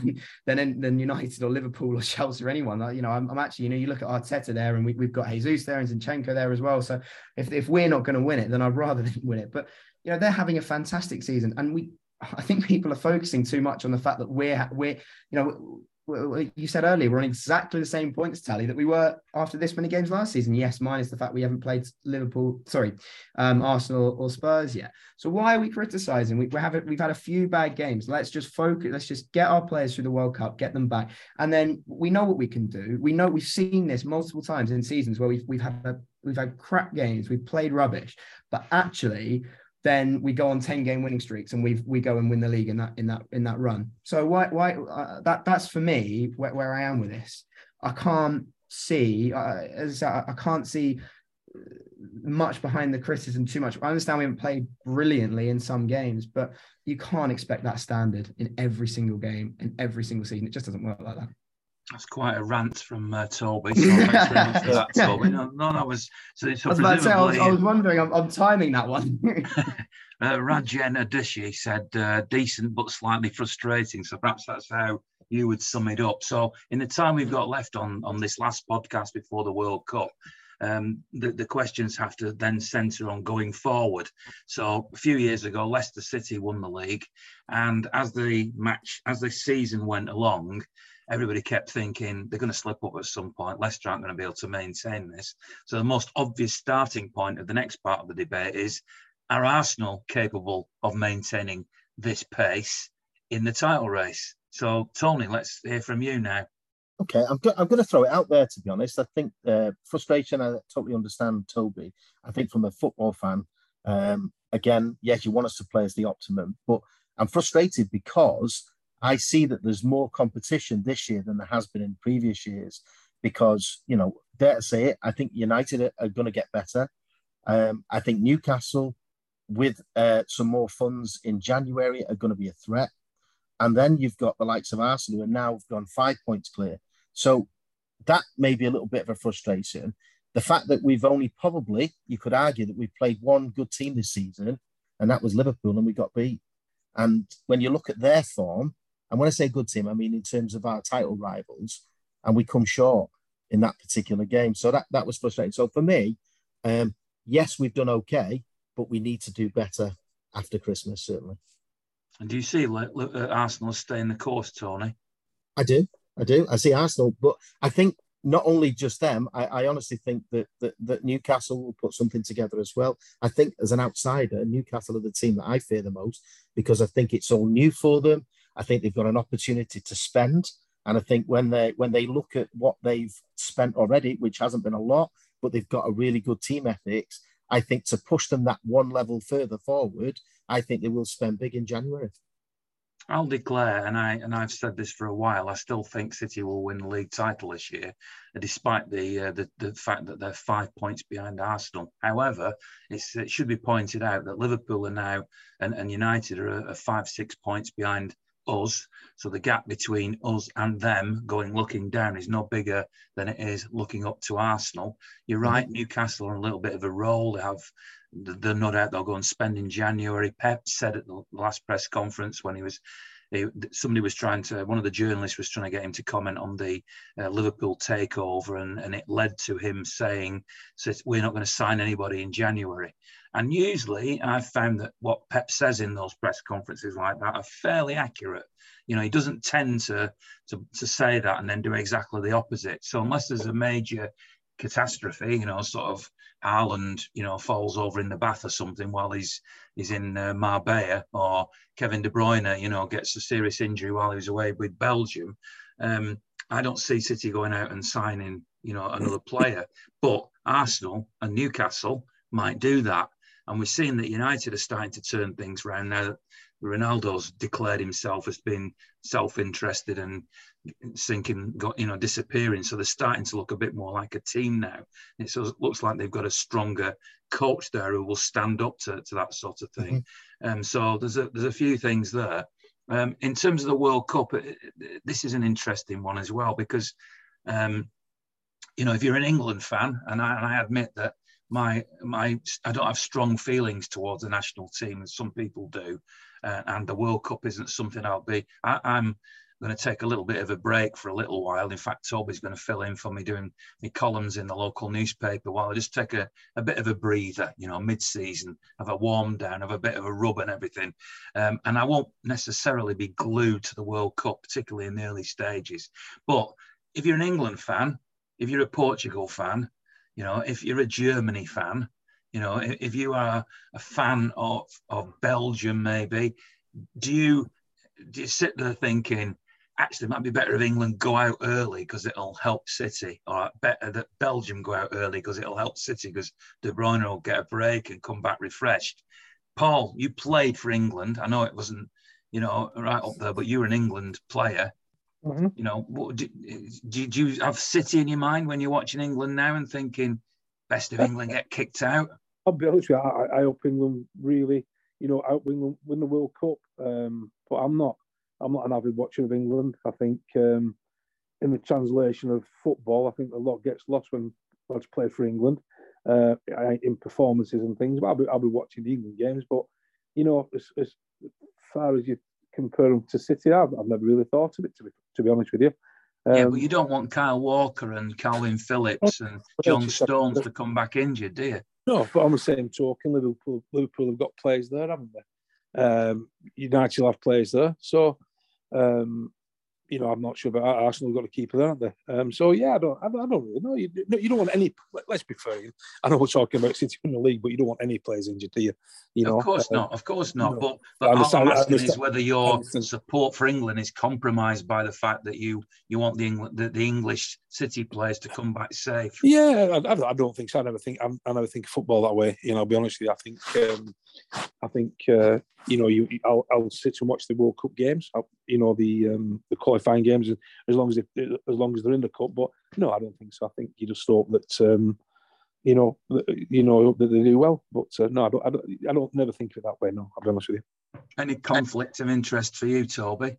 than than, United or Liverpool or Chelsea or anyone. You know, I'm, I'm, actually, you know, you look at Arteta there, and we, have got Jesus there and Zinchenko there as well. So if if we're not going to win it, then I'd rather them win it. But you know, they're having a fantastic season, and we. I think people are focusing too much on the fact that we're we're you know you said earlier, we're on exactly the same points tally that we were after this many games last season. Yes, minus the fact we haven't played Liverpool, sorry, um, Arsenal or Spurs yet. So why are we criticizing? We, we have we've had a few bad games. Let's just focus. Let's just get our players through the World Cup, get them back, and then we know what we can do. We know we've seen this multiple times in seasons where we've we've had a, we've had crap games, we've played rubbish, but actually then we go on 10 game winning streaks and we we go and win the league in that in that in that run. So why why uh, that that's for me where, where i am with this. I can't see uh, as I, I can't see much behind the criticism too much. I understand we haven't played brilliantly in some games but you can't expect that standard in every single game in every single season. It just doesn't work like that That's quite a rant from uh, Toby. So thanks very much for that, Toby. No, no, that was. So, so I was about to say, I was, I was wondering, I'm, I'm timing that one. uh, Rajen Adishi said, uh, decent but slightly frustrating. So perhaps that's how you would sum it up. So in the time we've got left on, on this last podcast before the World Cup, um, the, the questions have to then centre on going forward. So a few years ago, Leicester City won the league, and as the match, as the season went along, everybody kept thinking they're going to slip up at some point. Leicester aren't going to be able to maintain this. So the most obvious starting point of the next part of the debate is: Are Arsenal capable of maintaining this pace in the title race? So Tony, let's hear from you now. Okay, I'm, go- I'm going to throw it out there. To be honest, I think uh, frustration. I totally understand Toby. I think from a football fan, um, again, yes, you want us to play as the optimum, but I'm frustrated because I see that there's more competition this year than there has been in previous years. Because you know, dare to say it, I think United are, are going to get better. Um, I think Newcastle, with uh, some more funds in January, are going to be a threat. And then you've got the likes of Arsenal who now gone five points clear. So that may be a little bit of a frustration. The fact that we've only probably, you could argue that we've played one good team this season, and that was Liverpool, and we got beat. And when you look at their form, and when I say good team, I mean in terms of our title rivals, and we come short in that particular game. So that, that was frustrating. So for me, um, yes, we've done okay, but we need to do better after Christmas, certainly. And do you see like, uh, Arsenal staying the course, Tony? I do. I do. I see Arsenal, but I think not only just them. I, I honestly think that, that that Newcastle will put something together as well. I think as an outsider, Newcastle are the team that I fear the most because I think it's all new for them. I think they've got an opportunity to spend, and I think when they when they look at what they've spent already, which hasn't been a lot, but they've got a really good team ethics. I think to push them that one level further forward, I think they will spend big in January. I'll declare, and I and I've said this for a while. I still think City will win the league title this year, despite the uh, the, the fact that they're five points behind Arsenal. However, it should be pointed out that Liverpool are now and, and United are, are five six points behind us. So the gap between us and them going looking down is no bigger than it is looking up to Arsenal. You're mm-hmm. right, Newcastle are a little bit of a roll. They have they're no doubt they'll go and spend in January. Pep said at the last press conference when he was somebody was trying to one of the journalists was trying to get him to comment on the uh, Liverpool takeover and, and it led to him saying we're not going to sign anybody in January. And usually I've found that what Pep says in those press conferences like that are fairly accurate. You know he doesn't tend to to, to say that and then do exactly the opposite. So unless there's a major catastrophe you know sort of Haaland, you know, falls over in the bath or something while he's he's in uh, Marbella, or Kevin De Bruyne, you know, gets a serious injury while he's away with Belgium. Um, I don't see City going out and signing, you know, another player. But Arsenal and Newcastle might do that, and we're seeing that United are starting to turn things around now. Ronaldo's declared himself as being self-interested and sinking, got you know, disappearing. So they're starting to look a bit more like a team now. It looks like they've got a stronger coach there who will stand up to, to that sort of thing. Mm-hmm. Um, so there's a there's a few things there. Um, in terms of the World Cup, it, it, this is an interesting one as well because, um, you know, if you're an England fan, and I, and I admit that my my I don't have strong feelings towards the national team as some people do, uh, and the World Cup isn't something I'll be. I, am going to take a little bit of a break for a little while. In fact, Toby's going to fill in for me doing the columns in the local newspaper while I just take a, a bit of a breather, you know, mid-season, have a warm down, have a bit of a rub and everything. Um, and I won't necessarily be glued to the World Cup, particularly in the early stages. But if you're an England fan, if you're a Portugal fan, you know, if you're a Germany fan, you know, if you are a fan of, of Belgium, maybe, do you do you sit there thinking, actually, it might be better if England go out early because it'll help City, or better that Belgium go out early because it'll help City because De Bruyne will get a break and come back refreshed. Paul, you played for England. I know it wasn't, you know, right up there, but you're an England player. Mm-hmm. You know, do, do, do you have City in your mind when you're watching England now and thinking, best of England get kicked out? I'll be honest with you, I, I hope England really, you know, out win, win the World Cup. Um, but I'm not, I'm not an avid watcher of England. I think um, in the translation of football, I think a lot gets lost when lads play for England uh, in performances and things. But I'll be, I'll be watching the England games. But you know, as, as far as you compare them to City, I've, I've never really thought of it to be, to be honest with you. Um, yeah, but you don't want Kyle Walker and Kalvin Phillips and John Stones to come back injured, do you? No, but on the same token, Liverpool Liverpool have got players there, haven't they? Um, United will have players there, so um, you know, I'm not sure about Arsenal. Got to keep it, aren't they? Um, so yeah, I don't, I don't, really know. You, you don't want any. Let's be fair. I know we're talking about City in the league, but you don't want any players injured, do you? You know, of course uh, not. Of course not. But but all I'm asking is whether your support for England is compromised by the fact that you you want the England the, the English City players to come back safe. Yeah, I, I, don't think so. I never think I, I never think football that way. You know, I'll be honest with you. I think um, I think uh, you know you I'll, I'll sit and watch the World Cup games. I'll, you know the um, the qualifying games as long as they, as long as they're in the cup. But no, I don't think so. I think you just hope that um, you know you know that they do well. But uh, no, I don't, I don't. I don't never think of it that way. No, I'll be honest with you. Any conflict of interest for you, Toby?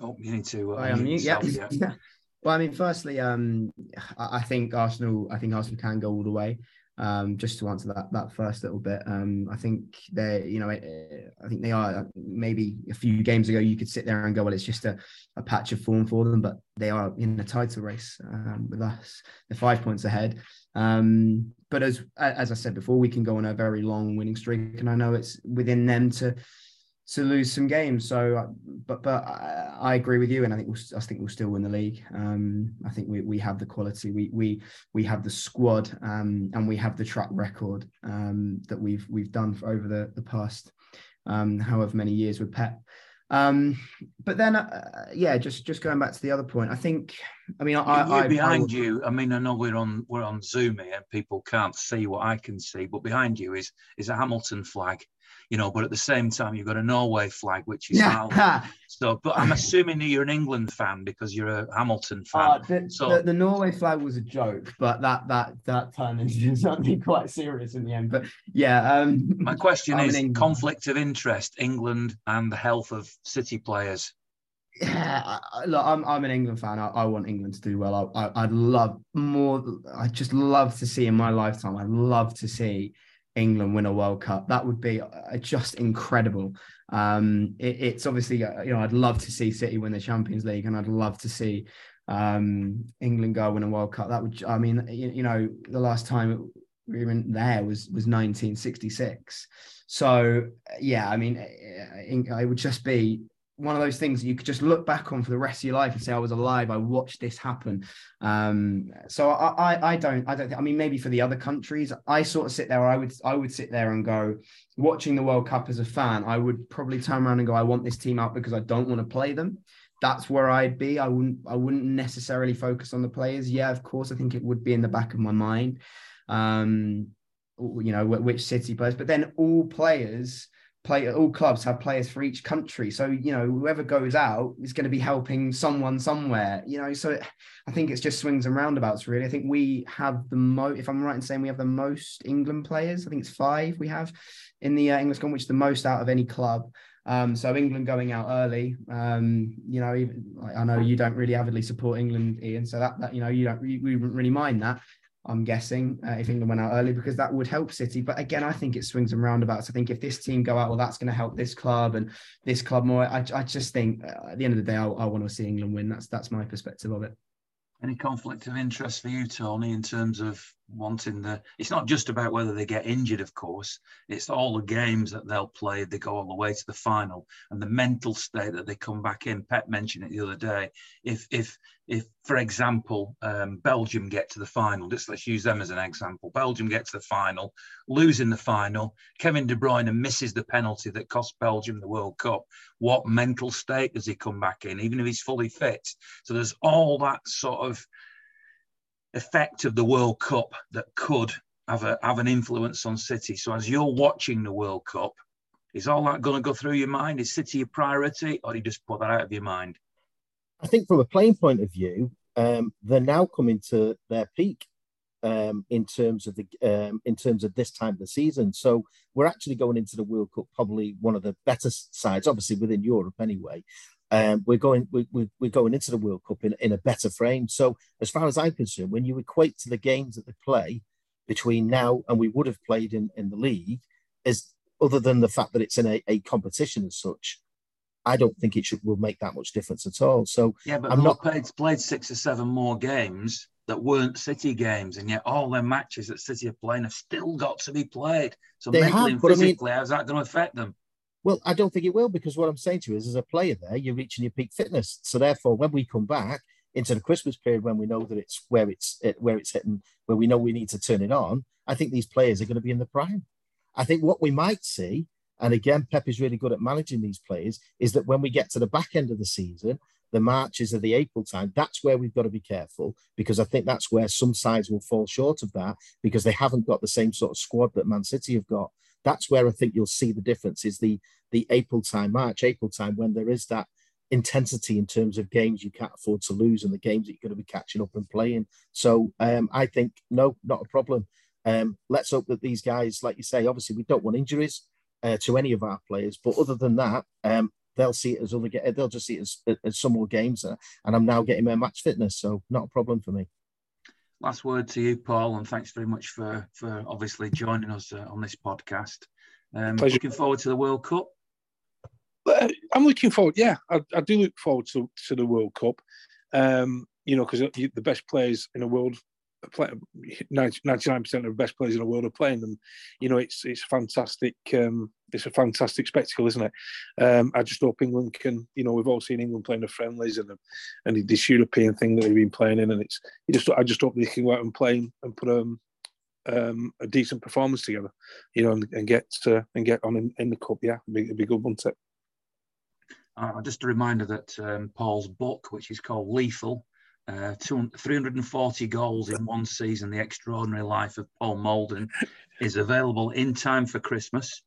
Oh, you need to. Uh, I am yeah. yeah. Well, I mean, firstly, um, I think Arsenal. I think Arsenal can go all the way. Um, just to answer that that first little bit, um, I think they, you know, I think they are maybe a few games ago you could sit there and go, well, it's just a, a patch of form for them, but they are in a title race um, with us. They're five points ahead. Um, but as as I said before, we can go on a very long winning streak, and I know it's within them to to lose some games. So, uh, but but I, agree with you, and I think we'll, I think we'll still win the league. Um, I think we, we have the quality, we we we have the squad, um, and we have the track record um, that we've we've done for over the the past um, however many years with Pep. Um, but then, uh, yeah, just just going back to the other point, I think, I mean, I, I behind I, you. I mean, I know we're on we're on Zoom here, and people can't see what I can see, but behind you is is a Hamilton flag you know, but at the same time, you've got a Norway flag, which is yeah. so. But I'm assuming that you're an England fan because you're a Hamilton fan. Uh, the, so the, the, Norway flag was a joke, but that that that turned into something quite serious in the end. But yeah, um, my question I'm is conflict of interest: England and the health of City players. Yeah, look, I'm I'm an England fan. I, I want England to do well. I, I I'd love more. I just love to see in my lifetime. I'd love to see England win a World Cup. That would be uh, just incredible. Um, it, it's obviously, uh, you know, I'd love to see City win the Champions League, and I'd love to see um, England go win a World Cup. That would, I mean, you, you know, the last time we were there was was 1966. So yeah, I mean, it would just be one of those things you could just look back on for the rest of your life and say, I was alive. I watched this happen. Um, so I, I, I don't, I don't think, I mean, maybe for the other countries, I sort of sit there, I would, I would sit there and go, watching the World Cup as a fan, I would probably turn around and go, I want this team out because I don't want to play them. That's where I'd be. I wouldn't, I wouldn't necessarily focus on the players. Yeah, of course, I think it would be in the back of my mind. Um, you know, which city players, but then all players, play all clubs have players for each country so you know whoever goes out is going to be helping someone somewhere you know so i think it's just swings and roundabouts really i think we have the most if i'm right in saying we have the most england players i think it's five we have in the uh, english one which is the most out of any club um, so England going out early, um, you know, even, I know you don't really avidly support England, Ian. So that, that you know, you don't, we wouldn't really mind that. I'm guessing, uh, if England went out early, because that would help City. But again, I think it swings and roundabouts. I think if this team go out, well, that's going to help this club and this club more. I, I just think uh, at the end of the day, I, I want to see England win. That's that's my perspective of it. Any conflict of interest for you, Tony, in terms of wanting the? It's not just about whether they get injured, of course. It's all the games that they'll play. They go all the way to the final, and the mental state that they come back in. Pep mentioned it the other day. If if if, for example, um, Belgium get to the final, just let's use them as an example. Belgium get to the final, losing the final. Kevin De Bruyne misses the penalty that cost Belgium the World Cup. What mental state does he come back in, even if he's fully fit? So there's all that sort of effect of the World Cup that could have a have an influence on City. So as you're watching the World Cup, is all that going to go through your mind? Is City a priority, or do you just put that out of your mind? I think from a playing point of view, um, they're now coming to their peak um, in terms of the um, in terms of this time of the season. So we're actually going into the World Cup probably one of the better sides, obviously within Europe anyway. Um, we're going we, we, we're going into the World Cup in, in a better frame. So as far as I'm concerned, when you equate to the games that they play between now and we would have played in, in the league, is other than the fact that it's in a, a competition as such, I don't think it should will make that much difference at all. So yeah, but I'm not played played six or seven more games that weren't City games, and yet all their matches that City are playing have still got to be played. So mentally have, and physically, I mean, how's that going to affect them? Well, I don't think it will because what I'm saying to you is, as a player, there you're reaching your peak fitness. So therefore, when we come back into the Christmas period, when we know that it's where it's where it's hitting, where we know we need to turn it on, I think these players are going to be in the prime. I think what we might see, and again, Pep is really good at managing these players, is that when we get to the back end of the season, the Marches of the April time, that's where we've got to be careful because I think that's where some sides will fall short of that because they haven't got the same sort of squad that Man City have got. That's where I think you'll see the difference is the the April time, March, April time, when there is that intensity in terms of games you can't afford to lose and the games that you're going to be catching up and playing. So um, I think no, not a problem. Um, let's hope that these guys, like you say, obviously we don't want injuries uh, to any of our players, but other than that, um, they'll see it as other. They'll just see it as, as some more games, uh, and I'm now getting my match fitness, so not a problem for me. Last word to you, Paul, and thanks very much for for obviously joining us uh, on this podcast. Um, looking forward to the World Cup. Uh, I'm looking forward. Yeah, I, I do look forward to, to the World Cup. Um, you know, because the best players in the world 99% of the best players in the world are playing them. You know, it's it's fantastic. Um, it's a fantastic spectacle, isn't it? Um, I just hope England can. You know, we've all seen England playing the friendlies and and this European thing that they've been playing in, and it's. Just, I just hope they can go out and play and put um, um, a decent performance together. You know, and, and get and get on in, in the cup. Yeah, it'd be, it'd be good, wouldn't it? Uh, just a reminder that um, Paul's book, which is called Lethal, uh, 340 goals in one season, The Extraordinary Life of Paul Moulden, is available in time for Christmas.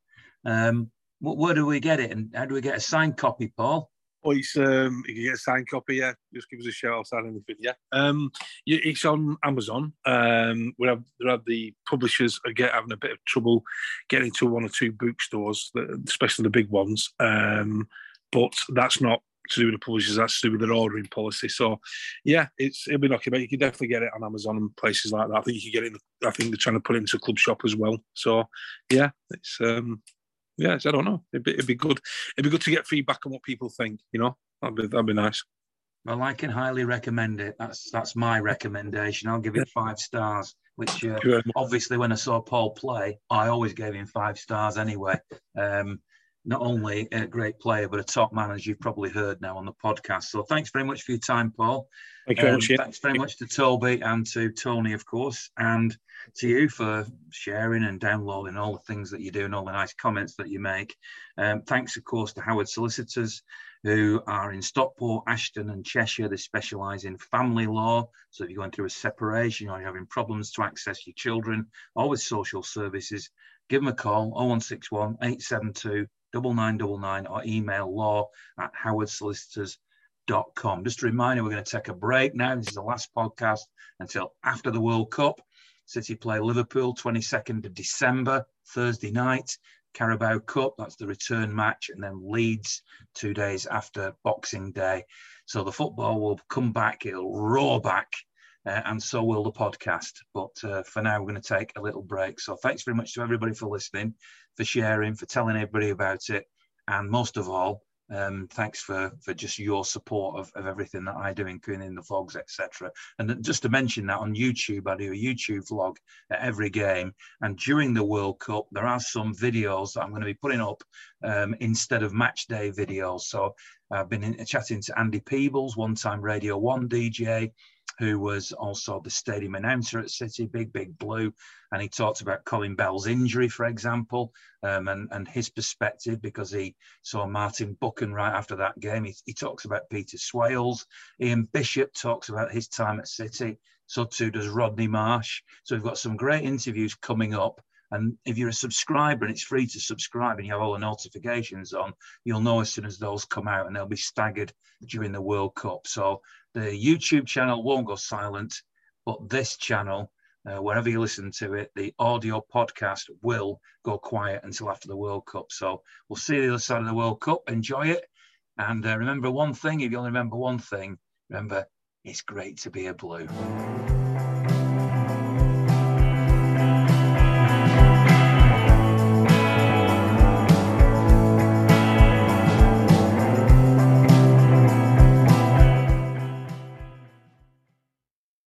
Um, where do we get it and how do we get a signed copy, Paul? Oh, it's um, you can get a signed copy. Yeah, just give us a shout. I'll sign anything. Yeah, um, it's on Amazon. Um, we have there are the publishers are get, having a bit of trouble getting to one or two bookstores, especially the big ones. Um, but that's not to do with the publishers, that's to do with their ordering policy. So, yeah, it's it'll be lucky, but you can definitely get it on Amazon and places like that. I think you can get it. I think they're trying to put it into a club shop as well. So, yeah, it's um, yeah, I don't know. It'd be, it'd be good. It'd be good to get feedback on what people think. You know, that'd be that'd be nice. Well, I can highly recommend it. That's that's my recommendation. I'll give it five stars. Which uh, obviously, when I saw Paul play, I always gave him five stars anyway. Um, not only a great player, but a top man, as you've probably heard now on the podcast. So thanks very much for your time, Paul. Thank you um, Thanks very much to Toby and to Tony, of course, and to you for sharing and downloading all the things that you do and all the nice comments that you make. Um, thanks, of course, to Howard Solicitors, who are in Stockport, Ashton, and Cheshire. They specialise in family law. So if you're going through a separation or you're having problems to access your children or with social services, give them a call 0161 872 9999 or email law at howardsolicitors.com. Just a reminder, we're going to take a break now. This is the last podcast until after the World Cup. City play Liverpool 22nd of December, Thursday night. Carabao Cup, that's the return match, and then Leeds two days after Boxing Day. So the football will come back, it'll roar back, uh, and so will the podcast. But uh, for now, we're going to take a little break. So thanks very much to everybody for listening for sharing, for telling everybody about it, and most of all, um, thanks for for just your support of, of everything that I do, including the vlogs, etc. And just to mention that on YouTube, I do a YouTube vlog at every game. And during the World Cup, there are some videos that I'm going to be putting up um, instead of match day videos. So I've been in, chatting to Andy Peebles, one-time Radio One DJ, who was also the stadium announcer at City, Big Big Blue, and he talked about Colin Bell's injury, for example, um, and and his perspective because he saw Martin Buchan right after that game. He, he talks about Peter Swales. Ian Bishop talks about his time at City. So too does Rodney Marsh. So we've got some great interviews coming up. And if you're a subscriber and it's free to subscribe and you have all the notifications on, you'll know as soon as those come out and they'll be staggered during the World Cup. So the YouTube channel won't go silent, but this channel, uh, wherever you listen to it, the audio podcast will go quiet until after the World Cup. So we'll see the other side of the World Cup. Enjoy it. And uh, remember one thing, if you only remember one thing, remember it's great to be a blue.